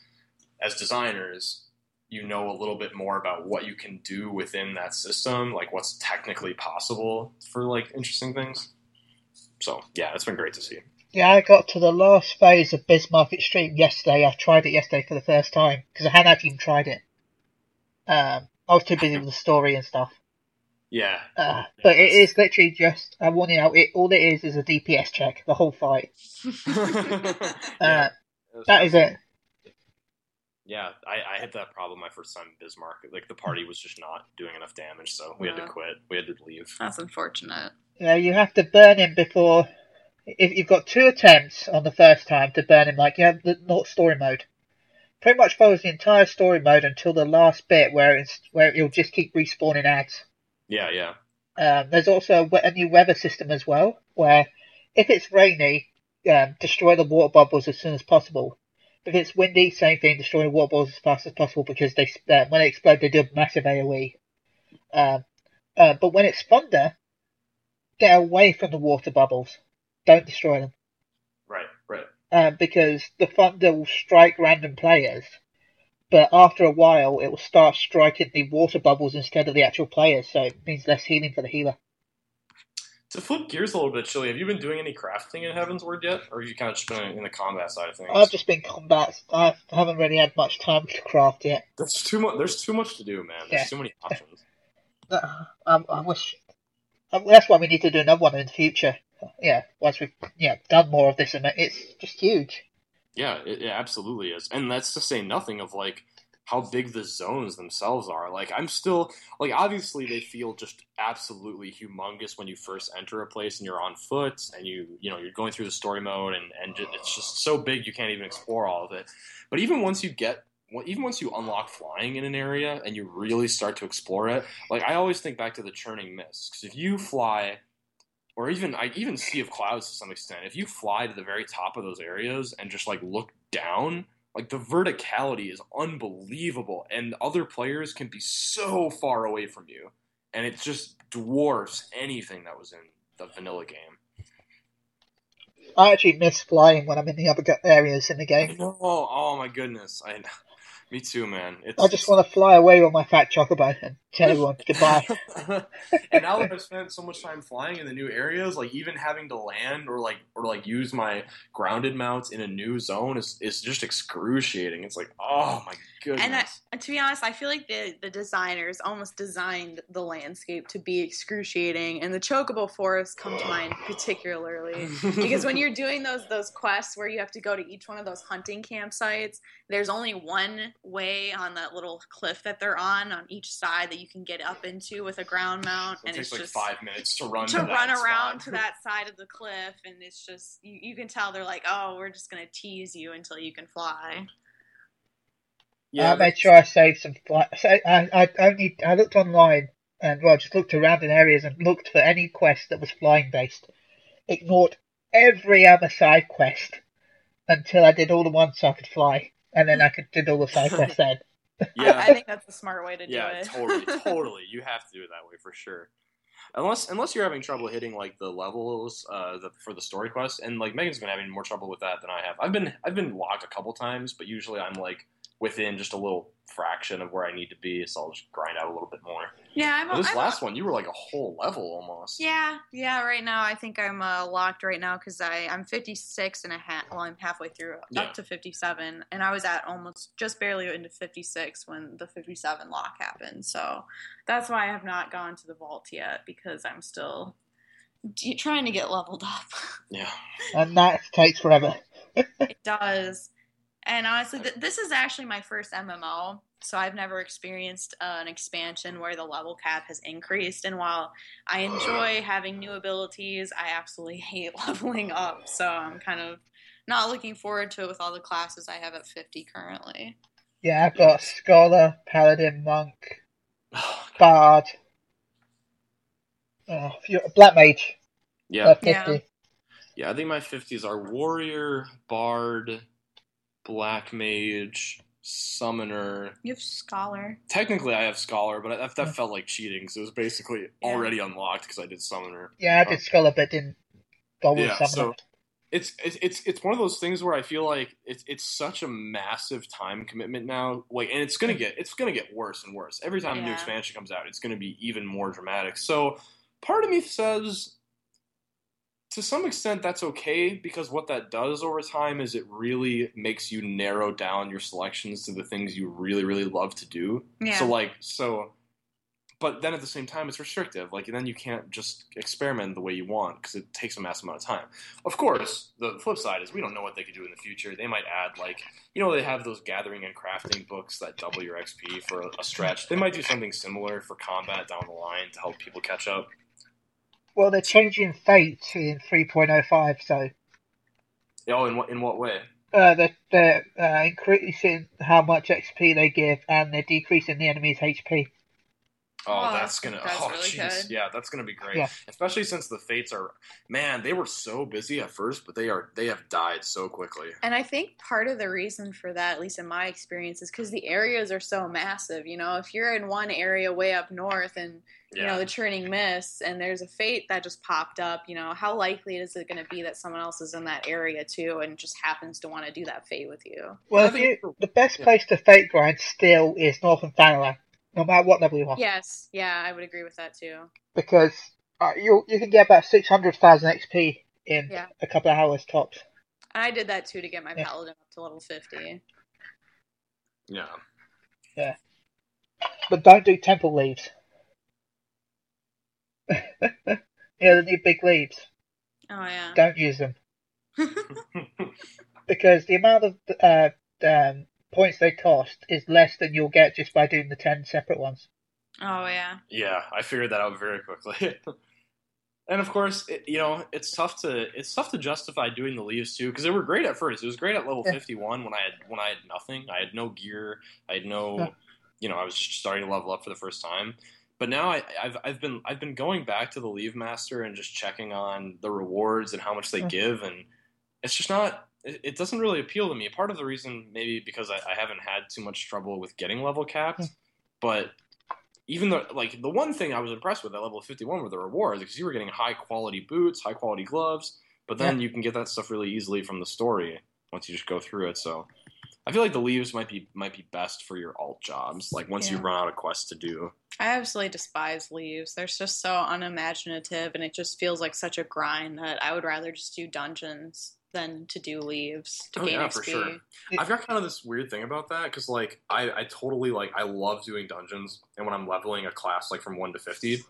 as designers, you know a little bit more about what you can do within that system, like what's technically possible for like interesting things. So yeah, it's been great to see. Yeah, I got to the last phase of Bismarck Extreme yesterday. I tried it yesterday for the first time because I hadn't actually even tried it. Um, I was too busy with the story and stuff. Yeah, Uh, but it is literally just, I want you know, it, all it is is a DPS check, the whole fight. Uh, that is it. Yeah, I, I hit that problem my first time in Bismarck. Like the party was just not doing enough damage, so we had to quit. We had to leave. That's unfortunate. Yeah, you have to burn him before. If you've got two attempts on the first time to burn him, like you have the not story mode, pretty much follows the entire story mode until the last bit where it's where it'll just keep respawning ads. Yeah, yeah. Um, there's also a, a new weather system as well, where if it's rainy, um, destroy the water bubbles as soon as possible. If it's windy, same thing, destroy the water bubbles as fast as possible because they uh, when they explode they do a massive AOE. Um, uh, but when it's thunder, get away from the water bubbles. Don't destroy them Right, right. uh, because the thunder will strike random players, but after a while it will start striking the water bubbles instead of the actual players, so it means less healing for the healer. To flip gears a little bit, Chili, have you been doing any crafting in Heavensward yet, or have you kind of just been in the combat side of things? I've just been combat. I haven't really had much time to craft yet. There's too much. There's too much to do, man. There's Yeah. too many options. Uh, I, I wish. That's why we need to do another one in the future. Yeah, once we've yeah done more of this, and it's just huge. Yeah, it, it absolutely is, and that's to say nothing of like how big the zones themselves are. Like I'm still like obviously they feel just absolutely humongous when you first enter a place and you're on foot and you you know you're going through the story mode and and it's just so big you can't even explore all of it. But even once you get even once you unlock flying in an area and you really start to explore it, like I always think back to the churning mist because if you fly or even I even Sea of Clouds to some extent. If you fly to the very top of those areas and just like look down, like the verticality is unbelievable, and other players can be so far away from you, and it just dwarfs anything that was in the vanilla game. I actually miss flying when I'm in the other areas in the game. know. Oh my goodness. I. Me too, man. It's, I just want to fly away with my fat chocobo and tell everyone goodbye. and now that I've spent so much time flying in the new areas, like even having to land or like or like use my grounded mounts in a new zone is is just excruciating. It's like, oh my goodness. And I, and to be honest, I feel like the the designers almost designed the landscape to be excruciating, and the chocobo forests come to mind particularly because when you're doing those those quests where you have to go to each one of those hunting campsites, there's only one way on that little cliff that they're on on each side that you can get up into with a ground mount, it and takes it's like just five minutes to run to to that run around spot. to that side of the cliff, and it's just you, you can tell they're like, oh, we're just gonna tease you until you can fly. Yeah, I made sure I saved some fly. So I, I only I looked online and well, just looked around in areas and looked for any quest that was flying based. Ignored every other side quest until I did all the ones so I could fly, and then I could did all the side quests then. Yeah, I think that's the smart way to do yeah, it. totally, totally. You have to do it that way for sure. Unless unless you're having trouble hitting like the levels uh, the, for the story quest, and like Megan's been having more trouble with that than I have. I've been I've been locked a couple times, but usually I'm like within just a little fraction of where I need to be, so I'll just grind out a little bit more. yeah, I'm, But this I'm last one, you were like a whole level almost. Yeah, yeah. Right now, I think I'm uh, locked right now because I I'm 56 and a half. Well, I'm halfway through Yeah. up to 57, and I was at almost just barely into 56 when the 57 lock happened. So that's why I have not gone to the vault yet because I'm still d- trying to get leveled up. Yeah. and that takes forever. it does. And honestly, th- this is actually my first MMO, so I've never experienced uh, an expansion where the level cap has increased. And while I enjoy having new abilities, I absolutely hate leveling up. So I'm kind of not looking forward to it with all the classes I have at 50 currently. Yeah, I've got Scholar, Paladin, Monk, Bard, uh, Black Mage, Yeah. Yeah. Yeah, I think my 50s are Warrior, Bard, Black Mage, Summoner. You have Scholar. Technically, I have Scholar, but that, that felt like cheating because it was basically Yeah. already unlocked because I did Summoner. Yeah, I did oh. Scholar, but didn't go with Yeah, Summoner. so it's it's it's it's one of those things where I feel like it's it's such a massive time commitment now. Like, and it's gonna get it's gonna get worse and worse every time a new expansion comes out. It's gonna be even more dramatic. So, part of me says, to some extent, that's okay because what that does over time is it really makes you narrow down your selections to the things you really really love to do. Yeah. So like so, but then at the same time, it's restrictive. Like then you can't just experiment the way you want because it takes a massive amount of time. Of course, the flip side is we don't know what they could do in the future. They might add like you know they have those gathering and crafting books that double your XP for a, a stretch. They might do something similar for combat down the line to help people catch up. Well, they're changing Fate in 3.05, so Oh, in what in what way? uh, they're, they're uh, increasing how much XP they give, and they're decreasing the enemy's HP. Oh, Oh, that's that's- gonna. that's oh, jeez. good. Yeah, that's gonna be great. Yeah. Especially since the fates are, man, they were so busy at first, but they are they have died so quickly. And I think part of the reason for that, at least in my experience, is because the areas are so massive. You know, if you're in one area way up north and you Yeah. know the churning mist, and there's a fate that just popped up, you know, how likely is it going to be that someone else is in that area too and just happens to want to do that fate with you? Well, if you, the best place to Fate grind still is Northern Thanalan, no matter what level you are, Yes, yeah, I would agree with that too. because uh, you you can get about 600,000 XP in Yeah. a couple of hours tops. And I did that too to get my Yeah. paladin up to level fifty. Yeah. Yeah. But don't do temple leves. yeah, the new big leves. Oh yeah. Don't use them because the amount of uh, um, points they cost is less than you'll get just by doing the ten separate ones. oh yeah. Yeah, I figured that out very quickly. and of course, it, you know, it's tough to it's tough to justify doing the leves too because they were great at first. It was great at level Yeah. fifty one when I had when I had nothing. I had no gear. I had no, Yeah. you know, I was just starting to level up for the first time. But now I, I've I've been I've been going back to the Leave Master and just checking on the rewards and how much they Yeah. give, and it's just not. It, it doesn't really appeal to me. Part of the reason maybe because I, I haven't had too much trouble with getting level capped, hmm. but even though like the one thing I was impressed with at level 51 were the rewards because you were getting high quality boots, high quality gloves, but then you can get that stuff really easily from the story once you just go through it. So I feel like the leves might be might be best for your alt jobs, like once you Yeah. run out of quests to do. I absolutely despise leves. They're just so unimaginative, and it just feels like such a grind that I would rather just do dungeons than to do leves to Oh, gain yeah, XP. for sure. I've got kind of this weird thing about that because like I, I totally like I love doing dungeons and when I'm leveling a class like from one to fifty,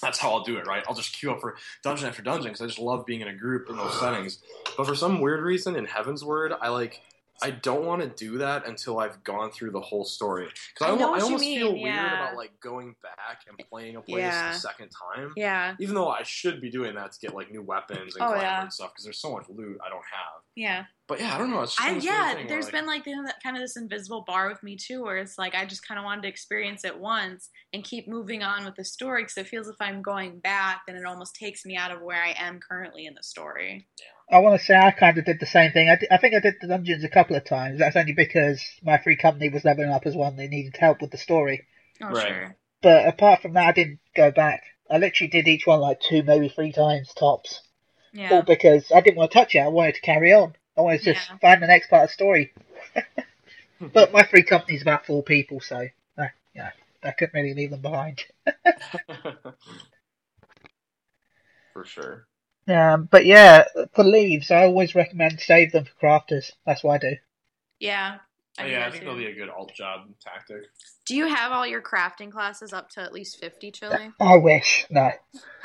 that's how I'll do it. Right, I'll just queue up for dungeon after dungeon because I just love being in a group in those settings. But for some weird reason in Heavensward, I like I don't want to do that until I've gone through the whole story because I, I know almo- what I almost mean, feel weird about like going back and playing a place Yeah. a second time. Yeah, Even though I should be doing that to get like new weapons and Oh, yeah. and stuff because there's so much loot I don't have. yeah. But yeah, I don't know. It's just I, been this weird yeah, thing where, there's like- been like you know, kind of this invisible bar with me too, where it's like I just kind of wanted to experience it once and keep moving on with the story because it feels if I'm going back, then it almost takes me out of where I am currently in the story. I want to say I kind of did the same thing. I, did, I think I did the dungeons a couple of times. That's only because my free company was leveling up as one. they needed help with the story. Oh, Right. sure. But apart from that, I didn't go back. I literally did each one like two, maybe three times tops. Yeah. All because I didn't want to touch it. I wanted to carry on. I wanted to just Yeah. find the next part of the story. Hmm. but my free company's about four people, so yeah, I couldn't really leave them behind. For sure. Um, but yeah, for leves, I always recommend save them for crafters. That's what I do. Yeah. Oh, yeah, I that think too. that'll be a good alt job tactic. Do you have all your crafting classes up to at least 50, Chili? I wish. No,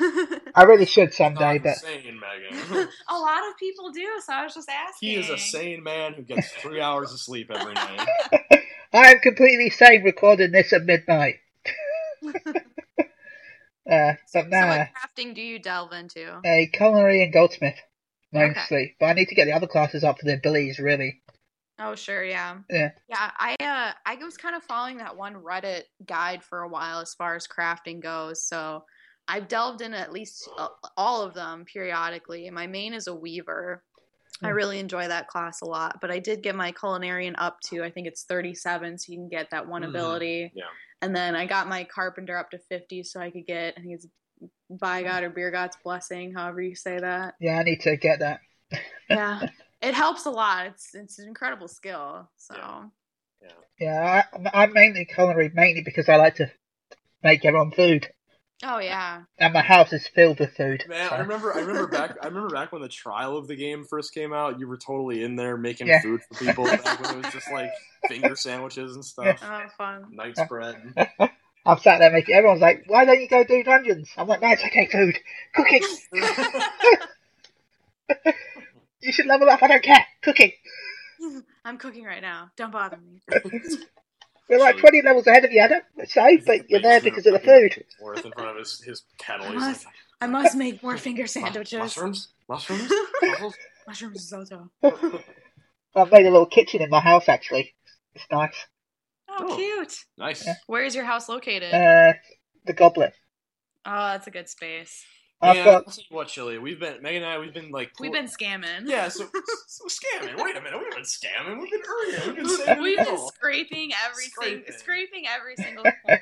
I really should someday, Not but insane, Megan. a lot of people do, so I was just asking. he is a sane man who gets three hours of sleep every night. I am completely sane recording this at midnight. Uh, but So nah, what crafting do you delve into? a culinary and goldsmith Okay. mostly. But I need to get the other classes up for their abilities, really. Oh sure, yeah. Yeah. Yeah, I uh I was kind of following that one Reddit guide for a while as far as crafting goes. So I've delved in at least uh, all of them periodically. My main is a weaver. I Hmm. really enjoy that class a lot, but I did get my culinarian up to I think it's 37 so you can get that one Mhm. ability. Yeah. And then I got my carpenter up to 50 so I could get I think it's by mm. God or Byregot's blessing, however you say that. Yeah, I need to get that. Yeah. it helps a lot. It's it's an incredible skill. So Yeah. Yeah, I, I'm mainly culinary mainly because I like to make everyone food, Oh yeah. and my house is filled with food. Man, so- I remember. I remember back. I remember back when the trial of the game first came out. You were totally in there making Yeah. food for people. Back when it was just like finger sandwiches and stuff, Oh fun. night spread. I'm sat there making. Everyone's like, "Why don't you go do dungeons?" I'm like, "No, it's okay, food, cooking. You should level up. I don't care. Cooking. I'm cooking right now. Don't bother me. We're like 20 levels ahead of you. I don't say, but you're there because of the food. Worth in front of his, his kettle. I must- like, I must make more finger sandwiches. Mushrooms? Mushrooms? Truffles?" Mushroom risotto. I've made a little kitchen in my house actually. It's nice. Oh, Oh. cute. nice. Yeah. Where is your house located? Uh, the goblet. oh, that's a good space. I've yeah, got. I'll tell you what, Chili. We've been Megan and I. We've been like We've been scamming. yeah. So, so scamming. Wait a minute. We've been scamming. We've been earning. We've been saving We've been scraping every Scraping. sing- scraping every single point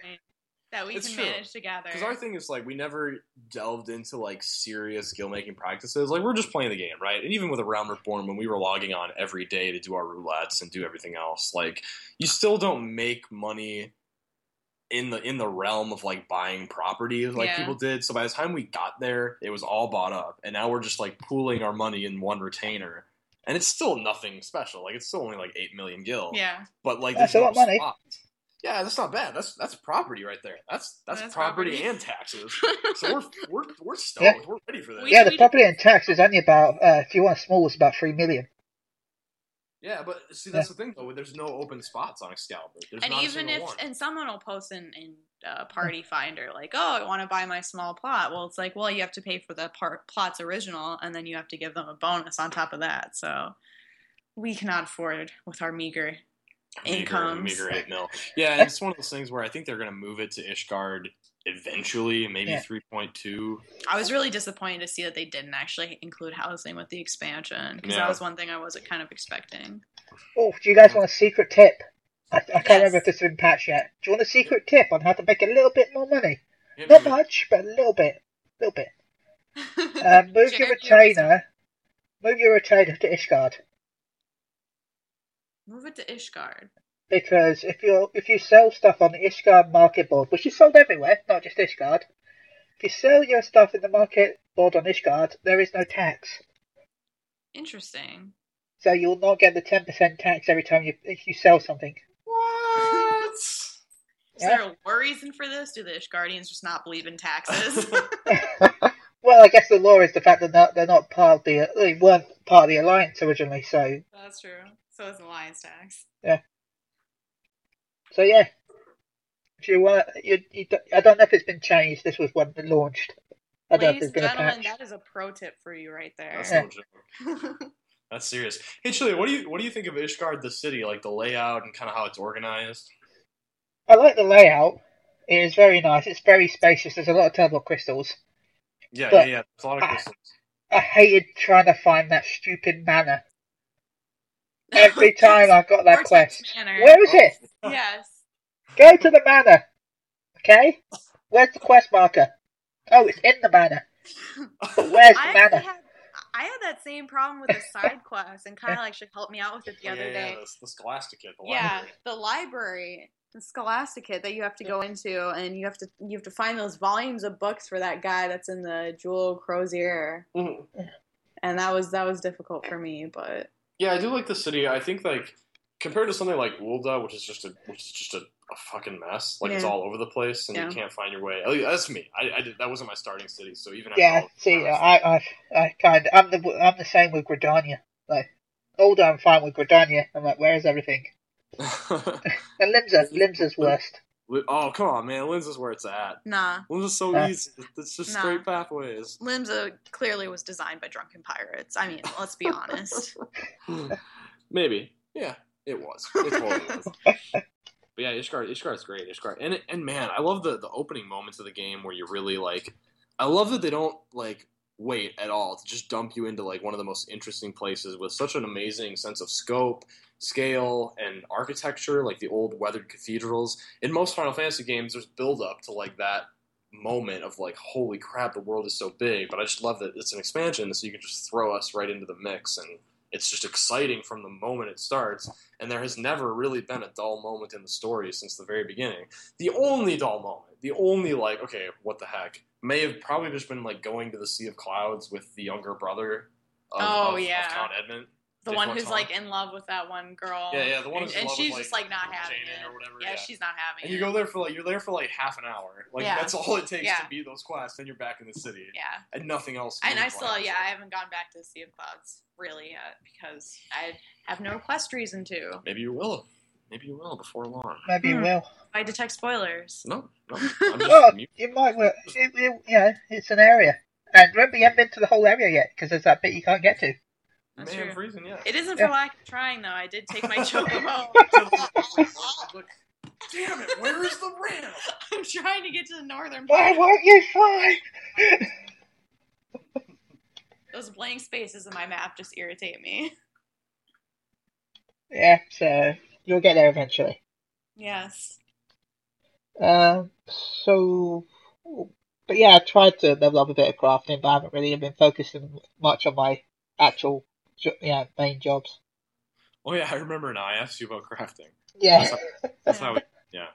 that we It's can true. manage to gather. Because our thing is like we never delved into like serious skill making practices. Like we're just playing the game, right? And even with a Realm Reborn, when we were logging on every day to do our roulettes and do everything else, like you still don't make money in the in the realm of like buying properties like Yeah. people did. So by the time we got there, it was all bought up, and now we're just like pooling our money in one retainer. And it's still nothing special. Like it's still only like eight million gil. yeah. But like That's there's a lot money. spots. Yeah, that's not bad. That's that's property right there. That's that's, That's property, property. and taxes. So we're we're we're stoked. Yeah. We're ready for this. We- Yeah, the property and tax is only about. Uh, if you want small, it's about three million. Yeah, but see that's the thing though. There's no open spots on Excalibur. There's and not even single if one. and someone will post in in uh, party finder like oh i want to buy my small plot well it's like well you have to pay for the part plot's original and then you have to give them a bonus on top of that so we cannot afford with our meager meager, incomes. meager eight mil. Yeah, and it's one of those things where I think they're gonna move it to Ishgard eventually, maybe Yeah. three point two. i was really disappointed to see that they didn't actually include housing with the expansion because Yeah. that was one thing i wasn't kind of expecting Oh, do you guys want a secret tip? I, I can't Yes. remember if this has been patched yet. Do you want a secret tip on how to make a little bit more money? Not much, but a little bit. A little bit. Um, move your your retainer. Move your retainer to Ishgard. move it to ishgard Because if you if you sell stuff on the Ishgard market board, which is sold everywhere, not just Ishgard, if you sell your stuff in the market board on Ishgard, there is no tax. interesting So you'll not get the ten percent tax every time you if you sell something. What? is Yeah. there a law reason for this do the ishgardians just not believe in taxes well, I guess the law is the fact that they're not, they're not part of the they weren't part of the alliance originally. So that's true so it's an alliance tax so yeah. If you want, you, you don't- I don't know if it's been changed. This was when it launched. I don't know if Ladies there's and been a gentlemen, patch. that is a pro tip for you right there. That's no joke. That's serious. Hey, Chili, what do you what do you think of Ishgard, the city, like the layout and kind of how it's organized? I like the layout. It is very nice. It's very spacious. There's a lot of turbo crystals. Yeah, But- yeah, yeah. There's a lot of crystals. I hated trying to find that stupid manor. Every time I got that quest. Manor. Where is it? Yes. Go to the manor. Okay? Where's the quest marker? Oh, it's in the manor. But where's the actually manor? had I had that same problem with the side quest, and Kyle actually helped me out with it the Oh, other yeah, day. Yeah, the, the Scholasticate, the yeah, library. the library, the Scholasticate that you have to go into, and you have to you have to find those volumes of books for that guy that's in the Jeweled Crozier, Mhm. and that was that was difficult for me. But Yeah, I do like the city. I think like compared to something like Ul'dah, which is just a which is just a, a fucking mess. Like it's all over the place and Yeah. you can't find your way. At least That's me. I, I did that wasn't my starting city, so even Yeah, all see, I, I, I kind of, I'm the, I'm the same with Gridania. Like, although I'm fine with Gridania, I'm like, where is everything? And Limsa, Limsa's worst. Li- oh come on, man! Linz is where it's at. nah, Linz is so easy. It's just Nah. straight pathways. Limsa uh, clearly was designed by drunken pirates. I mean, let's be honest. Maybe. Yeah, it was. It totally was. But yeah, Ishgard, Ishgard's great. Ishgard, and and man, I love the the opening moments of the game where you really like. I love that they don't like wait at all to just dump you into like one of the most interesting places with such an amazing sense of scope, scale, and architecture, like the old weathered cathedrals. In most Final Fantasy games, there's build up to like that moment of like, holy crap, the world is so big. But I just love that it's an expansion, so you can just throw us right into the mix and. It's just exciting from the moment it starts, and there has never really been a dull moment in the story since the very beginning. The only dull moment, the only like, okay, what the heck, may have probably just been like going to the Sea of Clouds with the younger brother of, Oh, of, yeah. of Count Edmont. The Did one who's want like in love with that one girl. Yeah, yeah, the one and, who's in and love she's with, just like, like not having Jaden it. or whatever, Yeah, yeah. she's not having And it. you go there for like you're there for like half an hour. Like Yeah. that's all it takes Yeah. to beat those quests, and you're back in the city, Yeah, and nothing else. and I still yeah I haven't gone back to the Sea of Clouds really yet because I have no quest reason to. Maybe you will. Maybe you will before long. Maybe you Hmm. will. I detect spoilers. No, no. I'm just, Well, you- you might, work. it, it, yeah, it's an area. And remember, you haven't been to the whole area yet, because there's that bit you can't get to. That's may have true. reason, yeah. It isn't Yeah. for lack of trying though. I did take my chocobo. Like, Damn it! Where is the ramp? I'm trying to get to the northern Part. Why won't you fly? Those blank spaces in my map just irritate me. yeah, so you'll get there eventually. Yes. Um, so, but yeah, I tried to level up a bit of crafting, but I haven't really been focusing much on my actual, yeah, main jobs. Oh yeah, I remember now. I asked you about crafting. Yeah, That's how we. Yeah.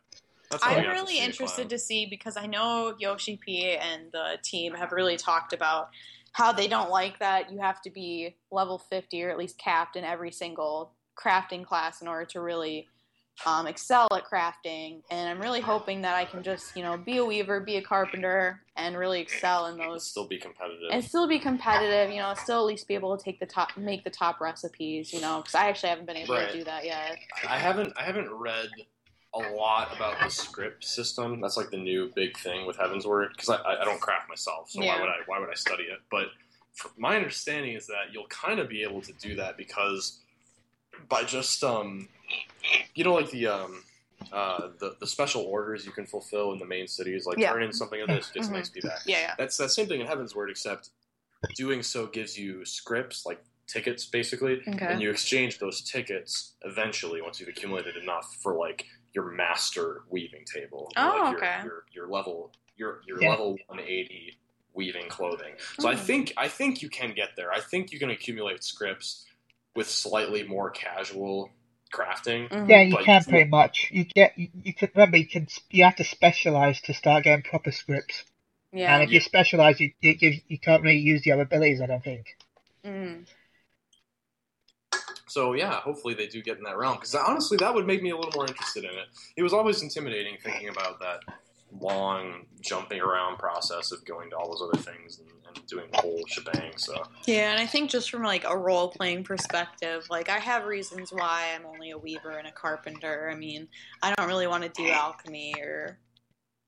That's how we I'm got to really interested to see because I know Yoshi P and the team have really talked about how they don't like that you have to be level 50 or at least capped in every single crafting class in order to really um, excel at crafting. And I'm really hoping that I can just, you know, be a weaver, be a carpenter, and really excel in those. still be competitive. and still be competitive, you know, still at least be able to take the top, make the top recipes, you know, because I actually haven't been able Right. to do that yet. I haven't I haven't read a lot about the script system. That's like the new big thing with Heavensward because I, I I don't craft myself, so Yeah. why would I why would I study it? But my understanding is that you'll kind of be able to do that because by just um you know like the um uh the, the special orders you can fulfill in the main cities like Yeah. turn in something of this gets Mhm. an XP back. Yeah, yeah. That's that same thing in Heavensward except doing so gives you scripts like tickets basically Okay. and you exchange those tickets eventually once you've accumulated enough for like your master weaving table. Oh, like your, okay. Your, your level your your Yeah. level 180 weaving clothing. So I Mm. think I think you can get there. I think you can accumulate scripts with slightly more casual crafting. Mhm. yeah, you But- can pretty much. You get, you, you can remember, you can, you have to specialize to start getting proper scripts. Yeah. And if you specialize, you, you, you, you can't really use the other abilities. I don't think. Mm. So yeah, hopefully they do get in that realm because honestly, that would make me a little more interested in it. It was always intimidating thinking about that long jumping around process of going to all those other things and, and doing the whole shebang. So Yeah, and I think just from like a role playing perspective, like I have reasons why I'm only a weaver and a carpenter. I mean, I don't really want to do alchemy or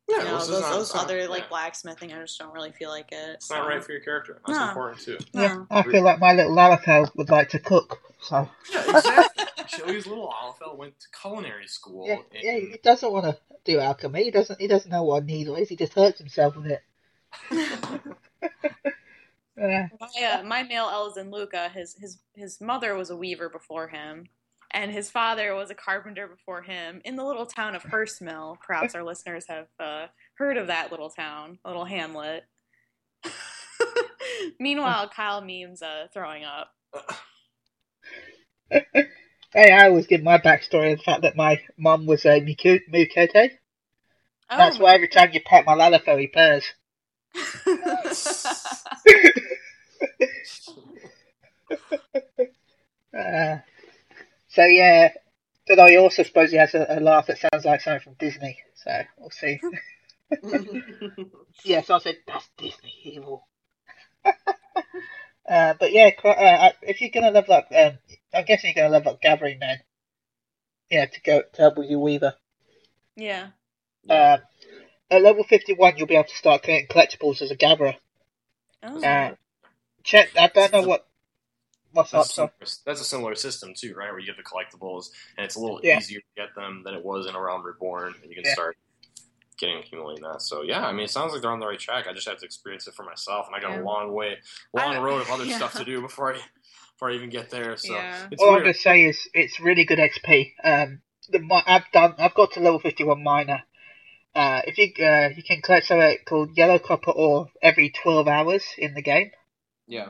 yeah, you know this those, not- those it's not- other like yeah, blacksmithing. I just don't really feel like it. it's not right for your character. That's No. important too. Yeah, No. I feel like my little Lalafell would like to cook. So Yeah, exactly. Chili's little Alfel went to culinary school. yeah, in- yeah, he doesn't want to do alchemy. He doesn't. He doesn't know what a needle is. He just hurts himself with it. Uh, My, uh, my male Elezen Luca, his his his mother was a weaver before him, and his father was a carpenter before him in the little town of Hurstmill. Perhaps our listeners have uh, heard of that little town, little hamlet. Meanwhile, Kyle memes uh, throwing up. hey, I always give my backstory of the fact that my mum was a Miqo'te. Oh, That's why every time you pet my Lalafell, he purrs. Uh, so yeah, but I also suppose he has a, a laugh that sounds like something from Disney. So we'll see. yeah, so I said that's Disney evil. uh, but yeah, qu- uh, if you're gonna level up, um, I'm guessing you're gonna level up gathering then. Yeah, to go to help with your weaver. yeah. Um, at level 51, you'll be able to start collecting collectibles as a gatherer. Oh. Uh, check. I don't know what. What's up, That's, a so similar, that's a similar system too, right? Where you get the collectibles, and it's a little Yeah. easier to get them than it was in A Realm Reborn, and you can Yeah. start getting accumulating that. So yeah, I mean, it sounds like they're on the right track. I just have to experience it for myself, and I got Yeah. a long way, long road of other yeah. stuff to do before I before I even get there. So Yeah. it's all I'm gonna say is it's really good XP. Um, the mi- I've done. I've got to level 51 miner. Uh, if you uh, you can collect something called yellow copper ore every 12 hours in the game. Yeah.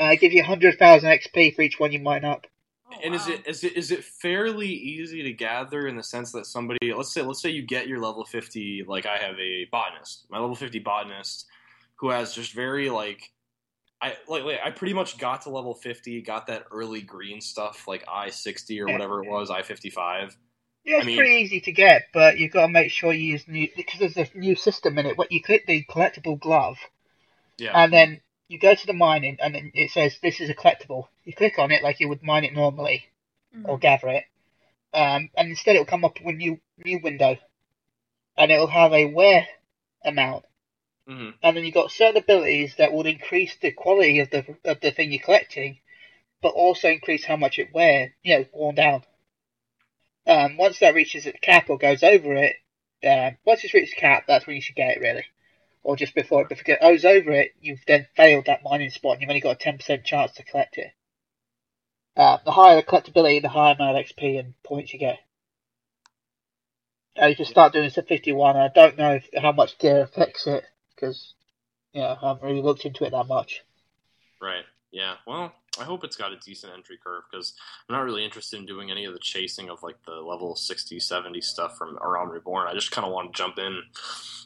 Uh, it gives you 100,000 XP for each one you mine up. Oh, And is it is it is it fairly easy to gather in the sense that somebody let's say let's say you get your level fifty like I have a botanist my level fifty botanist who has just very like I like, like I pretty much got to level fifty got that early green stuff like I sixty or Yeah. whatever it was I fifty five Yeah, it's I mean- pretty easy to get, but you've got to make sure you use new because there's a new system in it. What you click the collectible glove, yeah and then you go to the mining, and it says this is a collectible. You click on it like you would mine it normally Mhm. or gather it, um, and instead it will come up with a new new window, and it will have a wear amount, hmm and then you've got certain abilities that will increase the quality of the of the thing you're collecting, but also increase how much it wear, you know, worn down. Um, once that reaches its cap or goes over it, uh, once it's reached the cap, that's when you should get it really, or just before it. It goes over it, you've then failed that mining spot, and you've only got a ten percent chance to collect it. Uh, the higher the collectability, the higher amount of XP and points you get. Uh, you can start doing this at 51. I don't know if, how much gear affects it because yeah, I haven't really looked into it that much. right yeah well I hope it's got a decent entry curve because I'm not really interested in doing any of the chasing of like the level 60 70 stuff from A Realm Reborn I just kind of want to jump in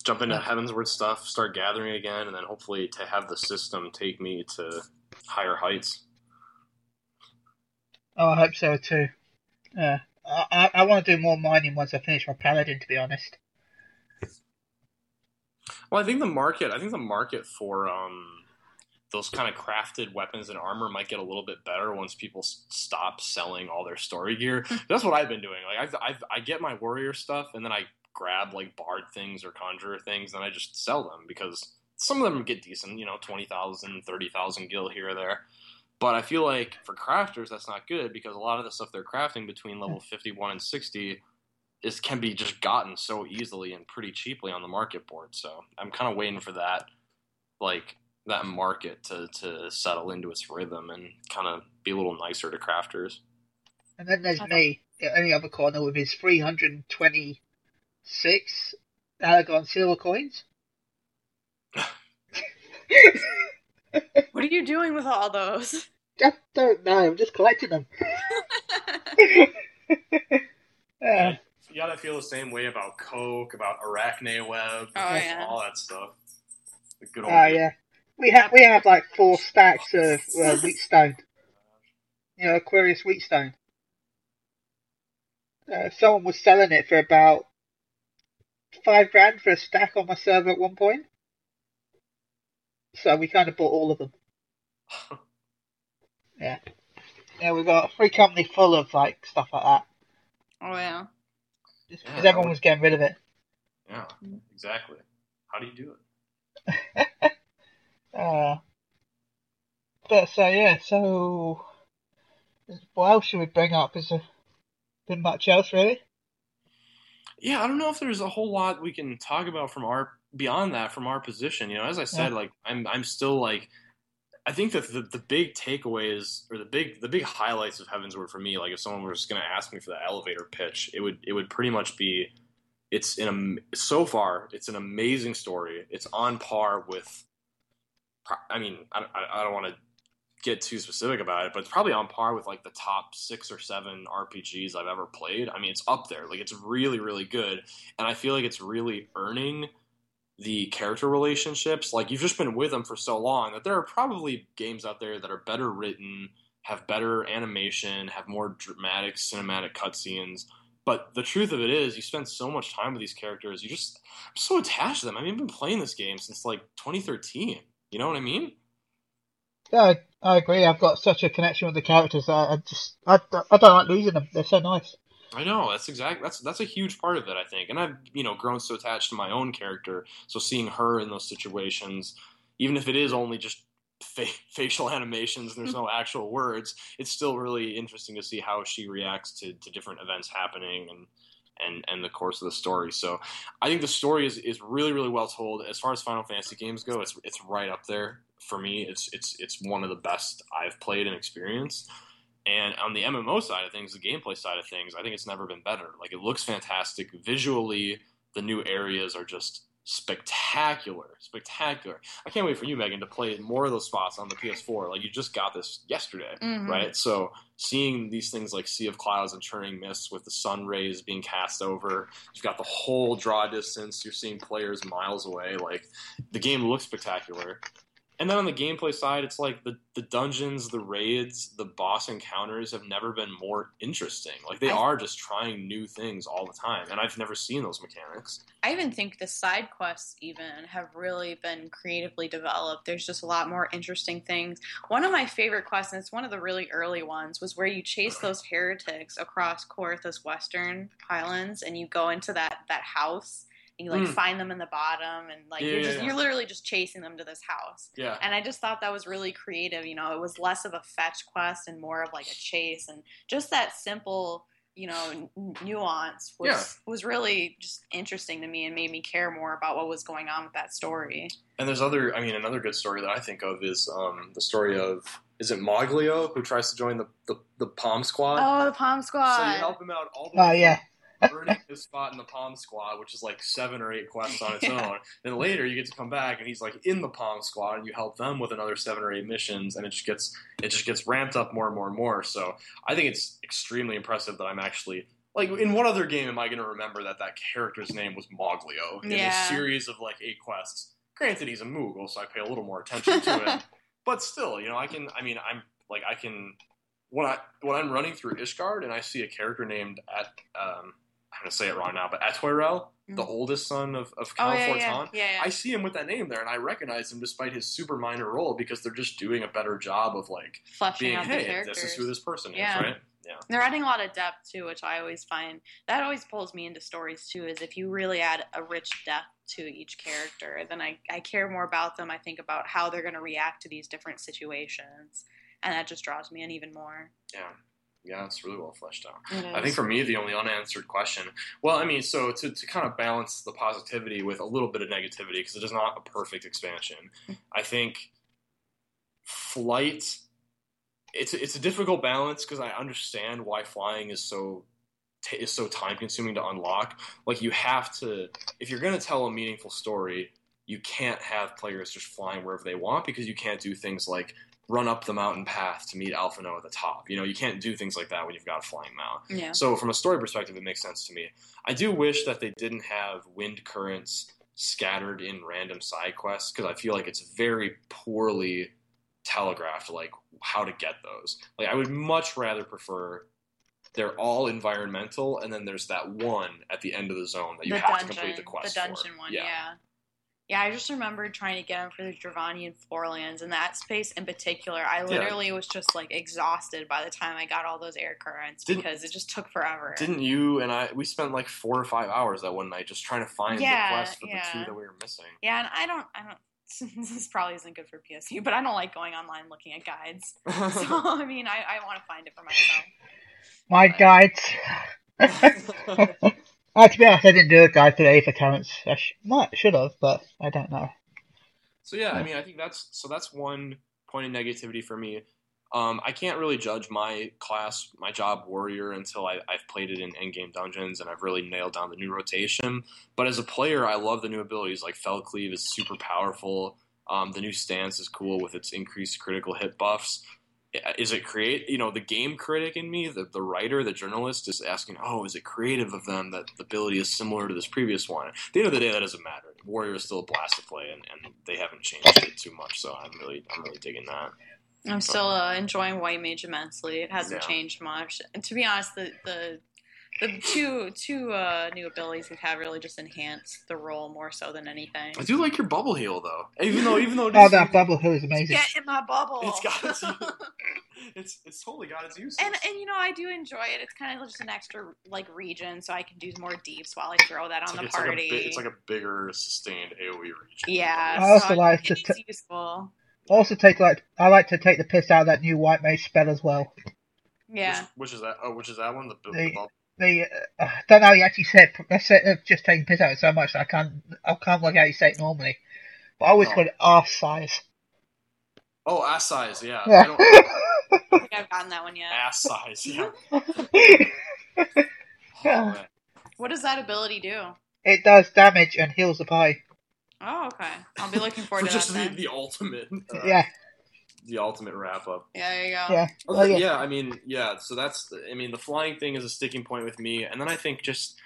jump into Heavensward stuff start gathering again and then hopefully to have the system take me to higher heights Oh, I hope so too. Yeah, I I, I want to do more mining once I finish my paladin. To be honest. Well, I think the market. I think the market for um, those kind of crafted weapons and armor might get a little bit better once people s- stop selling all their story gear. Hmm. That's what I've been doing. Like I've, I've, I get my warrior stuff and then I grab like bard things or conjurer things and I just sell them because some of them get decent. You know, 20,000, 30,000 gil here or there. But I feel like for crafters, that's not good because a lot of the stuff they're crafting between level hmm. 51 and 60 is can be just gotten so easily and pretty cheaply on the market board. So I'm kind of waiting for that, like that market to to settle into its rhythm and kind of be a little nicer to crafters. And then there's me in the other corner with his 326 Allagan silver coins. What are you doing with all those? Just don't know. I'm just collecting them. Uh, You gotta feel the same way about Coke, about Arachne Web, Oh, yeah. all that stuff. The good old oh yeah, we have we have like four stacks of uh, wheatstone. You know, Aquarius wheatstone. Uh, someone was selling it for about five grand for a stack on my server at one point. So we kind of bought all of them. Yeah, yeah, we've got a free company full of like stuff like that. Oh yeah. Just Yeah, because that everyone was getting rid of it. Yeah, exactly. How do you do it? Uh, but so yeah, so what else should we bring up? Is there been much else really? Yeah, I don't know if there's a whole lot we can talk about from our beyond that from our position. You know, as I said, Yeah. like I'm I'm still like I think that the, the big takeaways or the big the big highlights of Heavensward for me, like if someone was going to ask me for the elevator pitch, it would it would pretty much be it's in a so far it's an amazing story. It's on par with. I mean, I, I don't want to get too specific about it, but it's probably on par with like the top six or seven RPGs I've ever played. I mean, it's up there. Like it's really, really good, and I feel like it's really earning the character relationships. Like you've just been with them for so long that there are probably games out there that are better written, have better animation, have more dramatic cinematic cutscenes. But the truth of it is, you spend so much time with these characters. You just, I'm so attached to them. I mean, I've been playing this game since like 2013. You know what I mean? Yeah, I, I agree. I've got such a connection with the characters. I, I just, I, I don't like losing them. They're so nice. I know that's exactly that's that's a huge part of it. I think, and I've you know grown so attached to my own character, so seeing her in those situations, even if it is only just fa- facial animations and there's no actual words, it's still really interesting to see how she reacts to, to different events happening and and and the course of the story. So I think the story is, is really really well told. As far as Final Fantasy games go, it's it's right up there for me. It's it's it's one of the best I've played and experienced. And on the MMO side of things, the gameplay side of things, I think it's never been better. Like it looks fantastic visually. The new areas are just spectacular, spectacular. I can't wait for you, Megan, to play more of those spots on the PS4. Like you just got this yesterday, Mhm. right? So seeing these things like Sea of Clouds and Churning Mists with the sun rays being cast over, you've got the whole draw distance. You're seeing players miles away. Like the game looks spectacular. And then on the gameplay side, it's like the, the dungeons, the raids, the boss encounters have never been more interesting. Like they I- are just trying new things all the time, and I've never seen those mechanics. I even think the side quests even have really been creatively developed. There's just a lot more interesting things. One of my favorite quests, and it's one of the really early ones, was where you chase those heretics across Coerthas western highlands, and you go into that that house. And you like Mm. find them in the bottom, and like Yeah, you're just yeah. you're literally just chasing them to this house. Yeah, And I just thought that was really creative. You know, it was less of a fetch quest and more of like a chase, and just that simple, you know, n- nuance was Yeah. was really just interesting to me and made me care more about what was going on with that story. and there's other. I mean, another good story that I think of is um, the story of is it Moglio who tries to join the the, the Palm Squad. Oh, the Palm Squad. So you help him out all the Oh way yeah, earning his spot in the Palm Squad, which is like seven or eight quests on its Yeah. own. Then later you get to come back and he's like in the Palm Squad and you help them with another seven or eight missions and it just gets it just gets ramped up more and more and more. So I think it's extremely impressive that I'm actually like in what other game am I going to remember that that character's name was Moglio in Yeah. a series of like eight quests? Granted, he's a Moogle, so I pay a little more attention to it. But still, you know, I can. I mean, I'm like I can when I when I'm running through Ishgard and I see a character named at um, I'm gonna say it wrong now, but Artoirel, the Mhm. oldest son of, of Oh Count yeah, yeah, yeah, yeah. I see him with that name there, and I recognize him despite his super minor role because they're just doing a better job of like Fleshing being, out the hey, characters. this is who this person is, right? Yeah, They're adding a lot of depth too, which I always find that always pulls me into stories too. Is if you really add a rich depth to each character, then I, I care more about them. I think about how they're going to react to these different situations, and that just draws me in even more. yeah, yeah. It's really well fleshed out. I think for me, the only unanswered question. Well, I mean, so to, to kind of balance the positivity with a little bit of negativity, because it is not a perfect expansion, I think flight. It's it's a difficult balance because I understand why flying is so t- is so time consuming to unlock. Like you have to, if you're going to tell a meaningful story, you can't have players just flying wherever they want because you can't do things like run up the mountain path to meet Alphinaud at the top. You know, you can't do things like that when you've got a flying mount. yeah. So from a story perspective, it makes sense to me. I do wish that they didn't have wind currents scattered in random side quests because I feel like it's very poorly telegraphed, like how to get those. Like I would much rather prefer they're all environmental, and then there's that one at the end of the zone that you the have dungeon, to complete the quest the dungeon for. one, yeah. yeah. I just remembered trying to get them for the Dravanian Forelands, and that space in particular, I literally was just like exhausted by the time I got all those air currents Didn't- because it just took forever. Didn't you and I? We spent like four or five hours that one night just trying to find Yeah, the quest for the two that we were missing. Yeah, and I don't, I don't. This probably isn't good for PSU, but I don't like going online looking at guides. So I mean, I, I want to find it for myself. my guides. uh, to be honest, I didn't do a guide today for currents. I sh- might should have, but I don't know. So yeah, I mean, I think that's so that's one point of negativity for me. Um, I can't really judge my class, my job warrior, until I, I've played it in endgame dungeons and I've really nailed down the new rotation. But as a player, I love the new abilities. Like Fell Cleave is super powerful. Um, the new stance is cool with its increased critical hit buffs. Is it create? You know, the game critic in me, the, the writer, the journalist, is asking, "Oh, is it creative of them that the ability is similar to this previous one?" At the end of the day, that doesn't matter. Warrior is still a blast to play, and, and they haven't changed it too much. So I'm really, I'm really digging that. I'm still uh, enjoying White Mage immensely. It hasn't Yeah. changed much. And to be honest, the the the two two uh, new abilities we've had really just enhance the role more so than anything. I do like your bubble heal though, even though even though it Oh, that bubble heal is amazing. Get in my bubble. it's got its it's it's totally got its use. and and you know I do enjoy it. It's kind of just an extra like regen, so I can do more deeps while I throw that it's on like, the it's like a party. it's like a bigger sustained AOE regen. yeah, I also so like to t- useful. Also, take like I like to take the piss out of that new white mage spell as well. Yeah. Which, which is that? Oh, which is that one? The, the, The- bubble. The uh, I don't know. how You actually said that's it. They've just taken piss out of it so much that I can't. I can't work out how you say it normally. But I always Oh. call it ass size. Oh, ass size. Yeah. I Yeah. don't, I don't think I've gotten that one yet. ass size. Yeah. Yeah. Oh. What does that ability do? it does damage and heals the pie. Oh, okay. I'll be looking forward For to just that the, then. the ultimate. Uh, Yeah, The ultimate wrap up. Yeah, there you go. yeah. Oh, yeah. yeah. I mean, yeah. So that's, the, I mean, the flying thing is a sticking point with me, and then I think just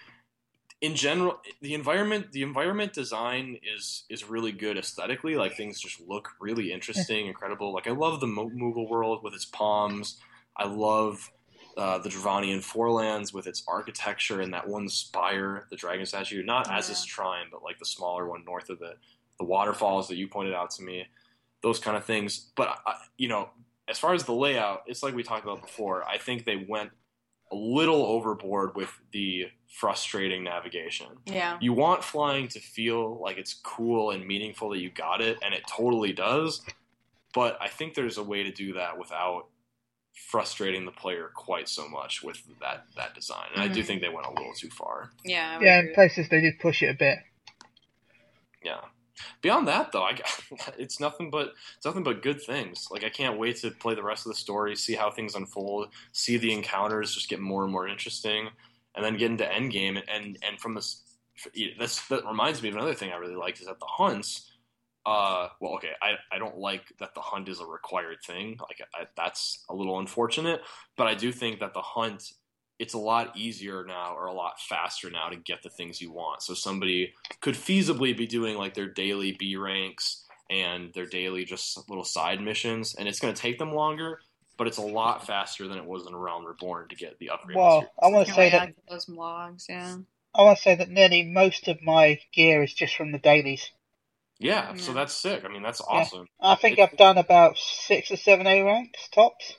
in general, the environment, the environment design is is really good aesthetically. Like things just look really interesting, incredible. Like I love the Mo- Moogle world with its palms. I love uh, the Dravanian Forelands with its architecture and that one spire, the dragon statue, not as Yeah. its shrine, but like the smaller one north of it, the waterfalls that you pointed out to me. Those kind of things. But I, you know, as far as the layout, it's like we talked about before. I think they went a little overboard with the frustrating navigation. Yeah. You want flying to feel like it's cool and meaningful that you got it, and it totally does. But I think there's a way to do that without frustrating the player quite so much with that that design. And I do Mhm. think they went a little too far. Yeah. Yeah, in places they did push it a bit. Yeah. Beyond that, though, I, it's nothing but it's nothing but good things. Like I can't wait to play the rest of the story, see how things unfold, see the encounters just get more and more interesting, and then get into endgame. And and from this, this that reminds me of another thing I really liked is that the hunts. Uh, well, okay, I, I don't like that the hunt is a required thing. Like I, that's a little unfortunate, but I do think that the hunt it's a lot easier now or a lot faster now to get the things you want. So somebody could feasibly be doing like their daily B ranks and their daily just little side missions, and it's going to take them longer, but it's a lot faster than it was in Realm Reborn to get the upgrade. Well, I want to Can't say that those logs, yeah. I want to say that nearly most of my gear is just from the dailies. yeah, so that's sick. I mean, that's awesome. I think I've done about six or seven A ranks tops.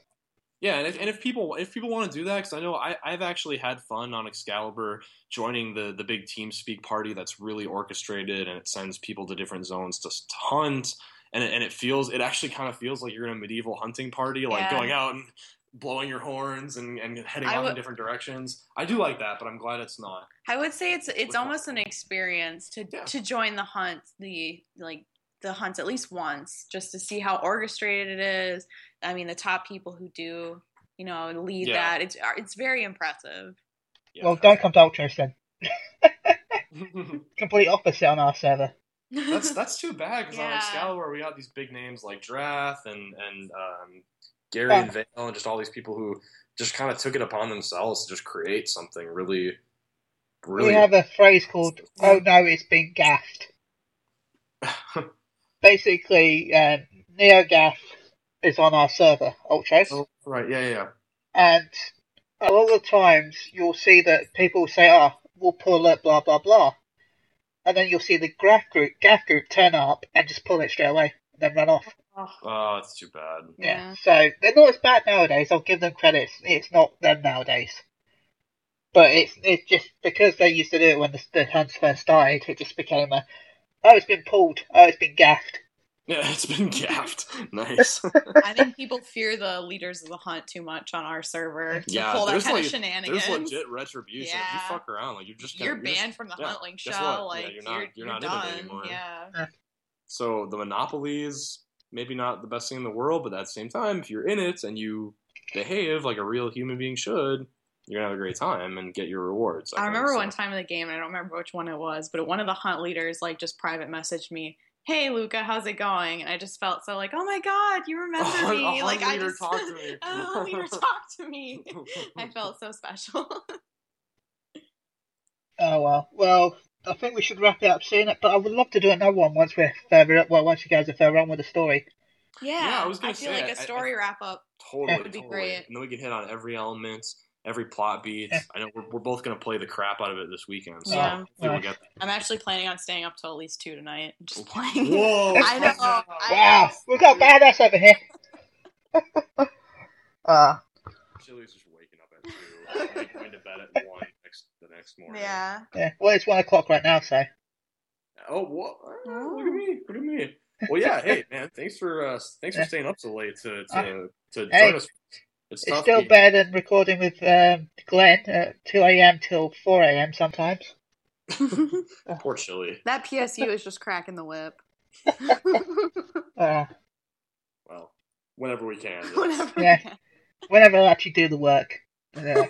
Yeah, and if, and if people if people want to do that, because I know I, I've actually had fun on Excalibur joining the the big TeamSpeak party that's really orchestrated and it sends people to different zones to, to hunt, and it, and it feels it actually kind of feels like you're in a medieval hunting party, like Yeah. going out and blowing your horns and, and heading I off in different directions. I do like that, but I'm glad it's not. I would say it's it's almost an experience to Yeah. to join the hunt, the like the hunts at least once, just to see how orchestrated it is. I mean, the top people who do, you know, lead Yeah. that it's it's very impressive. Yeah, well, don't come to Ultros then. Complete opposite on our server. that's that's too bad because on Yeah. Excalibur we got these big names like Drath and and um, Gary Yeah. and Vale and just all these people who just kind of took it upon themselves to just create something really, really. We have a phrase called "Oh no, it's been gaffed." Basically, uh, NeoGAF is on our server, Ultros, oh, right, yeah, yeah, yeah. and a lot of times you'll see that people say, "Oh, we'll pull it," blah blah blah, and then you'll see the graph group, GAF group turn up and just pull it straight away and then run off. Oh, it's too bad. Yeah. Yeah. So they're not as bad nowadays. I'll give them credit. It's, it's not them nowadays. But it's it's just because they used to do it when the, the hunts first started. It just became a oh, it's been pulled. Oh, it's been gaffed. Yeah, it's been gaffed. nice. I think people fear the leaders of the hunt too much on our server to yeah, pull that there's kind like of shenanigans. there's legit retribution. If Yeah. you fuck around, like you're just you're kinda- just- banned from the yeah, hunt linkshell. what? Yeah, Like you're not- you're, you're not in it done. anymore. Yeah. So the monopolies, maybe not the best thing in the world, but at the same time, if you're in it and you behave like a real human being should, you're gonna have a great time and get your rewards. I think, remember so. one time in the game, and I don't remember which one it was, but one of the hunt leaders like just private messaged me, "Hey Luca, how's it going?" And I just felt so like, "Oh my god, you remember A hunt- a me!" like I leader just, talked to me. a hunt leader talked to me. I felt so special. Oh well. Well, I think we should wrap it up soon. But I would love to do another one once we're further. Up. Well, once you guys are further on with the story. yeah, yeah I was gonna feel say, like a story wrap up. Totally, would be totally. great. And then we can hit on every element, every plot beat. I know we're, we're both gonna play the crap out of it this weekend, so Yeah. hopefully we'll get I'm actually planning on staying up till at least two tonight, just playing. Whoa! I know. I Wow, we've got badass over here. uh, Chili's just waking up at two, and going to bed at one next the next morning. Yeah. yeah. Well, it's one o'clock right now, so Oh, what? Oh, look at me! Look at me! Well, yeah. Hey, man, thanks for uh, thanks for staying up so late to to, Uh, to hey, join us. It's, it's still being- better than recording with um, Glenn at two a.m. till four a.m. sometimes. Poor Chili. that PSU is just cracking the whip. Uh, Well, whenever we can. yes. Whenever Yeah. we can. whenever I actually do the work. Uh,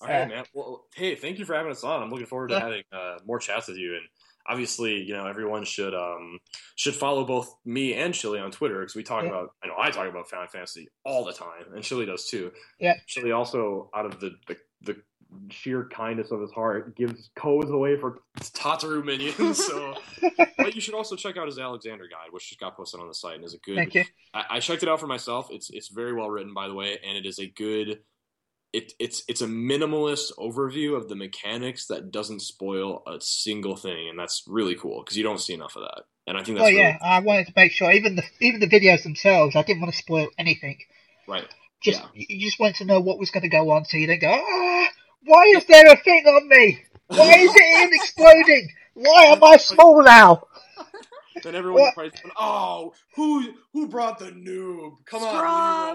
All right, man. Well, hey, thank you for having us on. I'm looking forward to Yeah. having uh, more chats with you. And obviously, you know, everyone should um should follow both me and Chili on Twitter because we talk Yeah. about. I know I talk about Final Fantasy all the time, and Chili does too. Yeah. Chili also, out of the the, the sheer kindness of his heart, gives codes away for Tataru minions. So, but you should also check out his Alexander guide, which just got posted on the site and is a good thank you. I, I checked it out for myself. It's it's very well written, by the way, and it is a good. It, it's it's a minimalist overview of the mechanics that doesn't spoil a single thing, and that's really cool because you don't see enough of that. And I think Oh that's yeah, I wanted to make sure even the even the videos themselves, I didn't want to spoil anything. right. Just Yeah. you just want to know what was going to go on, so you don't go, ah, why is there a thing on me? Why is it exploding? Why am I small now? Then everyone What? probably, oh, who who brought the noob? Come Scrub.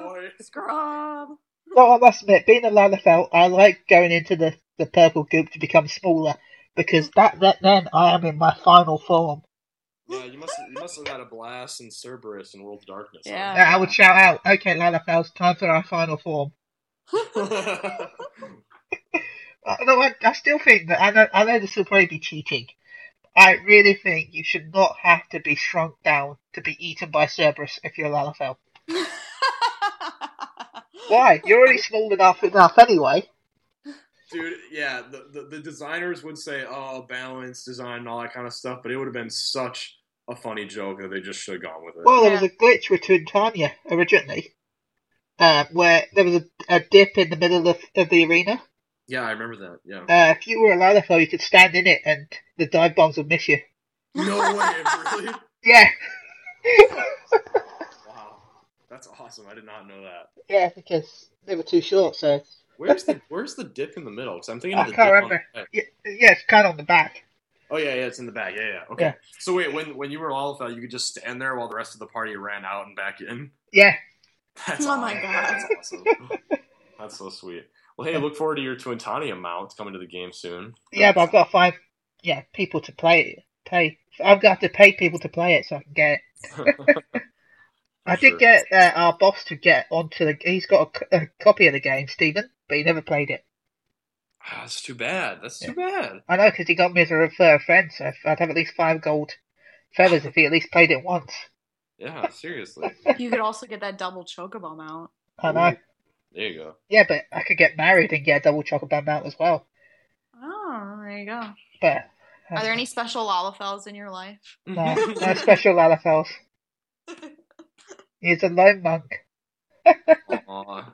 on, Leroy. Scrub. Well, I must admit, being a Lalafell, I like going into the, the purple goop to become smaller because that, that then I am in my final form. Yeah, you must you must have had a blast in Cerberus and World of Darkness. huh? Yeah. I would shout out, "Okay, Lalafells, time for our final form." Uh, no, I, I still think that I know I know this will probably be cheating. I really think you should not have to be shrunk down to be eaten by Cerberus if you're Lalafell. Why? You're already small enough enough anyway. Dude, yeah, the, the, the designers would say, oh, balance, design, and all that kind of stuff, but it would have been such a funny joke that they just should have gone with it. Well, there was a glitch with Twintania originally, uh, where there was a, a dip in the middle of, of the arena. yeah, I remember that. Yeah. Uh, if you were a Lalafell, you could stand in it and the dive bombs would miss you. No way, really? Yeah, Wow. That's awesome. I did not know that. yeah, because they were too short, so. Where's the Where's the dip in the middle? Because I'm thinking I of the can't dip remember. on the. Yeah, yeah, it's kind of on the back. Oh yeah, yeah, it's in the back. Yeah, yeah. Okay. Yeah. So wait, when when you were Lalafell, you could just stand there while the rest of the party ran out and back in. Yeah, That's Oh my. God. That's awesome. That's so sweet. Well, hey, look forward to your Twintania mount coming to the game soon. yeah, but I've got five. yeah people to play it. Pay. I've got to pay people to play it so I can get it. I Sure. did get uh, our boss to get onto the. He's got a copy of the game, Stephen, but he never played it. Ah, That's too bad. That's too bad. I know because he got me as a refer friend, so I'd have at least five gold feathers if he at least played it once. Yeah, seriously. you could also get that double chocobo mount. I know. There you go. Yeah, but I could get married and get a double chocolate mount as well. Oh, there you go. But uh, Are there any special Lalafells in your life? no, no special Lalafells. He's a lone monk. Aw.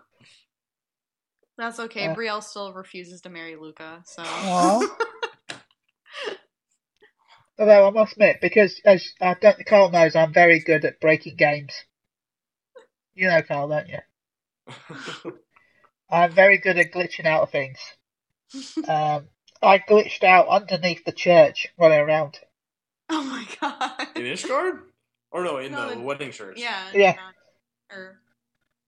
That's okay. Uh. Brielle still refuses to marry Luca, so. Aw. Although I must admit, because as I don't, Carl knows, I'm very good at breaking games. You know, Carl, don't you? I'm very good at glitching out of things. Um, I glitched out underneath the church running around. oh my god. in Ishgard? Or no, in No, the the- wedding church. Yeah. Yeah. not- Or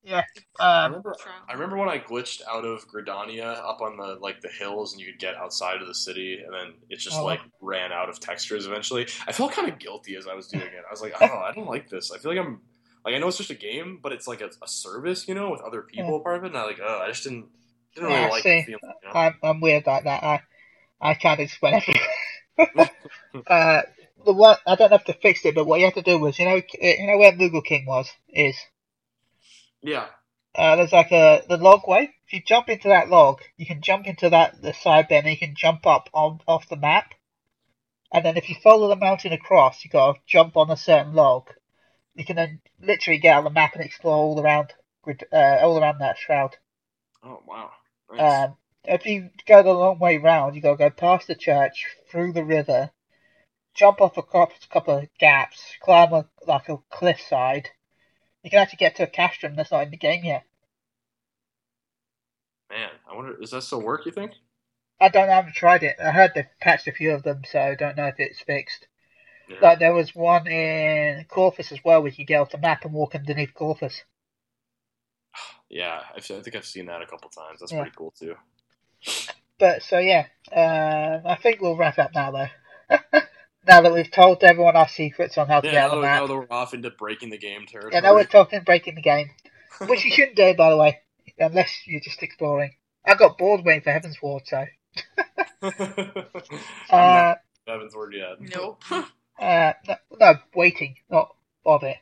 Yeah. I Um, remember. I remember when I glitched out of Gridania up on the like the hills, and you could get outside of the city, and then it just Oh. like ran out of textures eventually. I felt kind of guilty as I was doing it. I was like, oh, I don't like this. I feel like I'm like I know it's just a game, but it's like a, a service, you know, with other people a part of it. And I like, oh, I just didn't didn't really Yeah, like see, the feeling. You know? I'm I'm weird like that. I I kind of just went everywhere. uh, the one I don't know if they fixed it, but what you had to do was, you know, you know where Moogle King was is. yeah. Uh, there's like a the log way. If you jump into that log, you can jump into that the side bit, and you can jump up on off the map. And then if you follow the mountain across, you got to jump on a certain log. You can then literally get on the map and explore all around, Grid- uh, all around that shroud. Oh wow. Nice. Um, if you go the long way round, you got to go past the church, through the river, jump off a couple, of gaps, climb a, like a cliffside. You can actually get to a castrum that's not in the game yet. Man, I wonder, does that still work? You think? I don't know, I haven't tried it. I heard they've patched a few of them, so I don't know if it's fixed. Yeah. Like there was one in Corpus as well, where you could get off the map and walk underneath Corpus. Yeah, I've, think I've seen that a couple of times. That's Yeah. pretty cool too. But so yeah, um, I think we'll wrap up now though. now that we've told everyone our secrets on how to Yeah, get now, on the that- map. now that we're off into breaking the game territory. Yeah, now we're talking breaking the game, which you shouldn't do, by the way, unless you're just exploring. I got bored waiting for Heavensward, so. Uh, Heavensward yet. Nope. uh, no, no, waiting, not bother.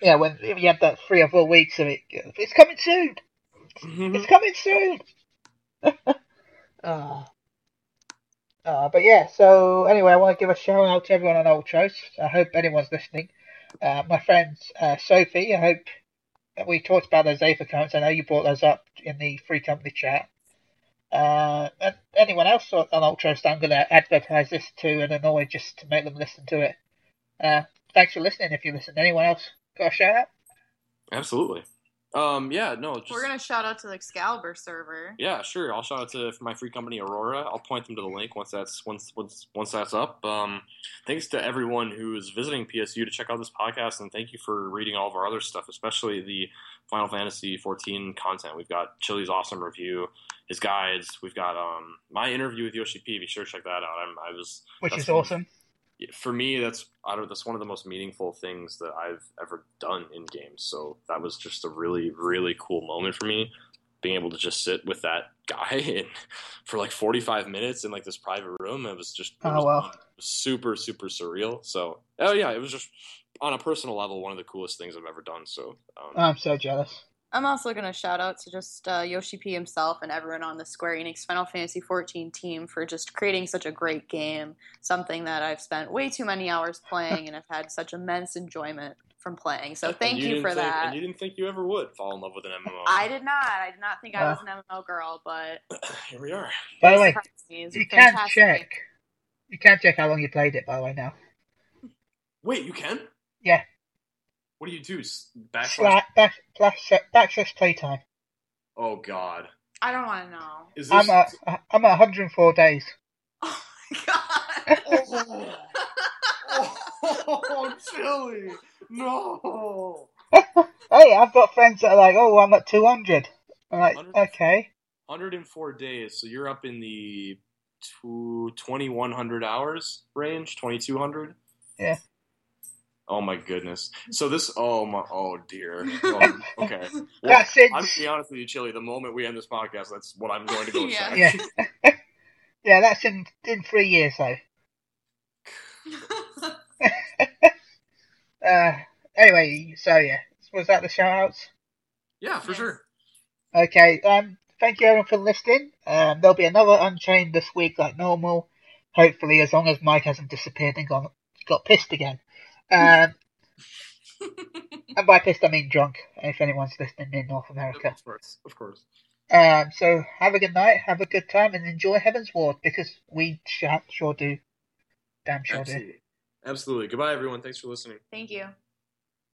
Yeah, when you had that three or four weeks of it, it's coming soon. It's coming soon. Ah. Uh, but yeah, so anyway, I want to give a shout out to everyone on Ultros. I hope anyone's listening. Uh, my friend uh, Sophie, I hope we talked about those Aether accounts. I know you brought those up in the free company chat. Uh, and anyone else on on Ultros I'm going to advertise this to and annoy just to make them listen to it. Uh, thanks for listening if you listen. Anyone else got a shout out? Absolutely. Um, yeah, no, just We're gonna shout out to the Excalibur server. yeah, sure. I'll shout out to my free company Aurora. I'll point them to the link once that's once once once that's up. Um, thanks to everyone who is visiting PSU to check out this podcast, and thank you for reading all of our other stuff, especially the Final Fantasy 14 content. We've got Chili's awesome review, his guides. We've got um my interview with Yoshi P. Be sure to check that out. I'm, I was Which is fine. awesome. For me that's I don't that's one of the most meaningful things that I've ever done in games. So that was just a really really cool moment for me being able to just sit with that guy and for like 45 minutes in like this private room it was just it Oh, was wow. super super surreal. So oh yeah, it was just on a personal level one of the coolest things I've ever done. So um, I'm so jealous. I'm also gonna shout out to just uh, Yoshi P himself and everyone on the Square Enix Final Fantasy XIV team for just creating such a great game. Something that I've spent way too many hours playing and I've had such immense enjoyment from playing. So and thank you, for think- that. And you didn't think you ever would fall in love with an MMO. I did not. I did not think I Uh. was an MMO girl, but Here we are. By the way, surprised me. It's a you can't check. game. You can't check how long you played it, by the way, now. Wait, you can? Yeah. What do you do? S- Backslash? Slash, back, back, backslash playtime. Oh God. I don't want to know. Is I'm at, I'm at 104 days. Oh my god. oh, oh, Chili! No. Hey, I've got friends that are like, oh, I'm at 200. I'm like, 100? okay. 104 days, so you're up in the two, 2100 hours range, 2200. Yeah. Oh my goodness. So this. Oh my. Oh dear. Oh, okay. Well, That's it. I'm gonna be honest with you, Chili. The moment we end this podcast, that's what I'm going to go Yeah. check. Yeah. yeah, that's in, in three years, though. Uh, anyway, so yeah. Was that the shout outs? Yeah, for Yes. sure. Okay, um, thank you everyone for listening. Um, there'll be another Unchained this week like normal. Hopefully, as long as Mike hasn't disappeared and gone got pissed again. Um, and by pissed I mean drunk. If anyone's listening in North America. Of course, of course. Um, so have a good night, have a good time, and enjoy Heavensward because we sure, sure do. Damn sure do. Absolutely. Absolutely. Goodbye, everyone. Thanks for listening. Thank you.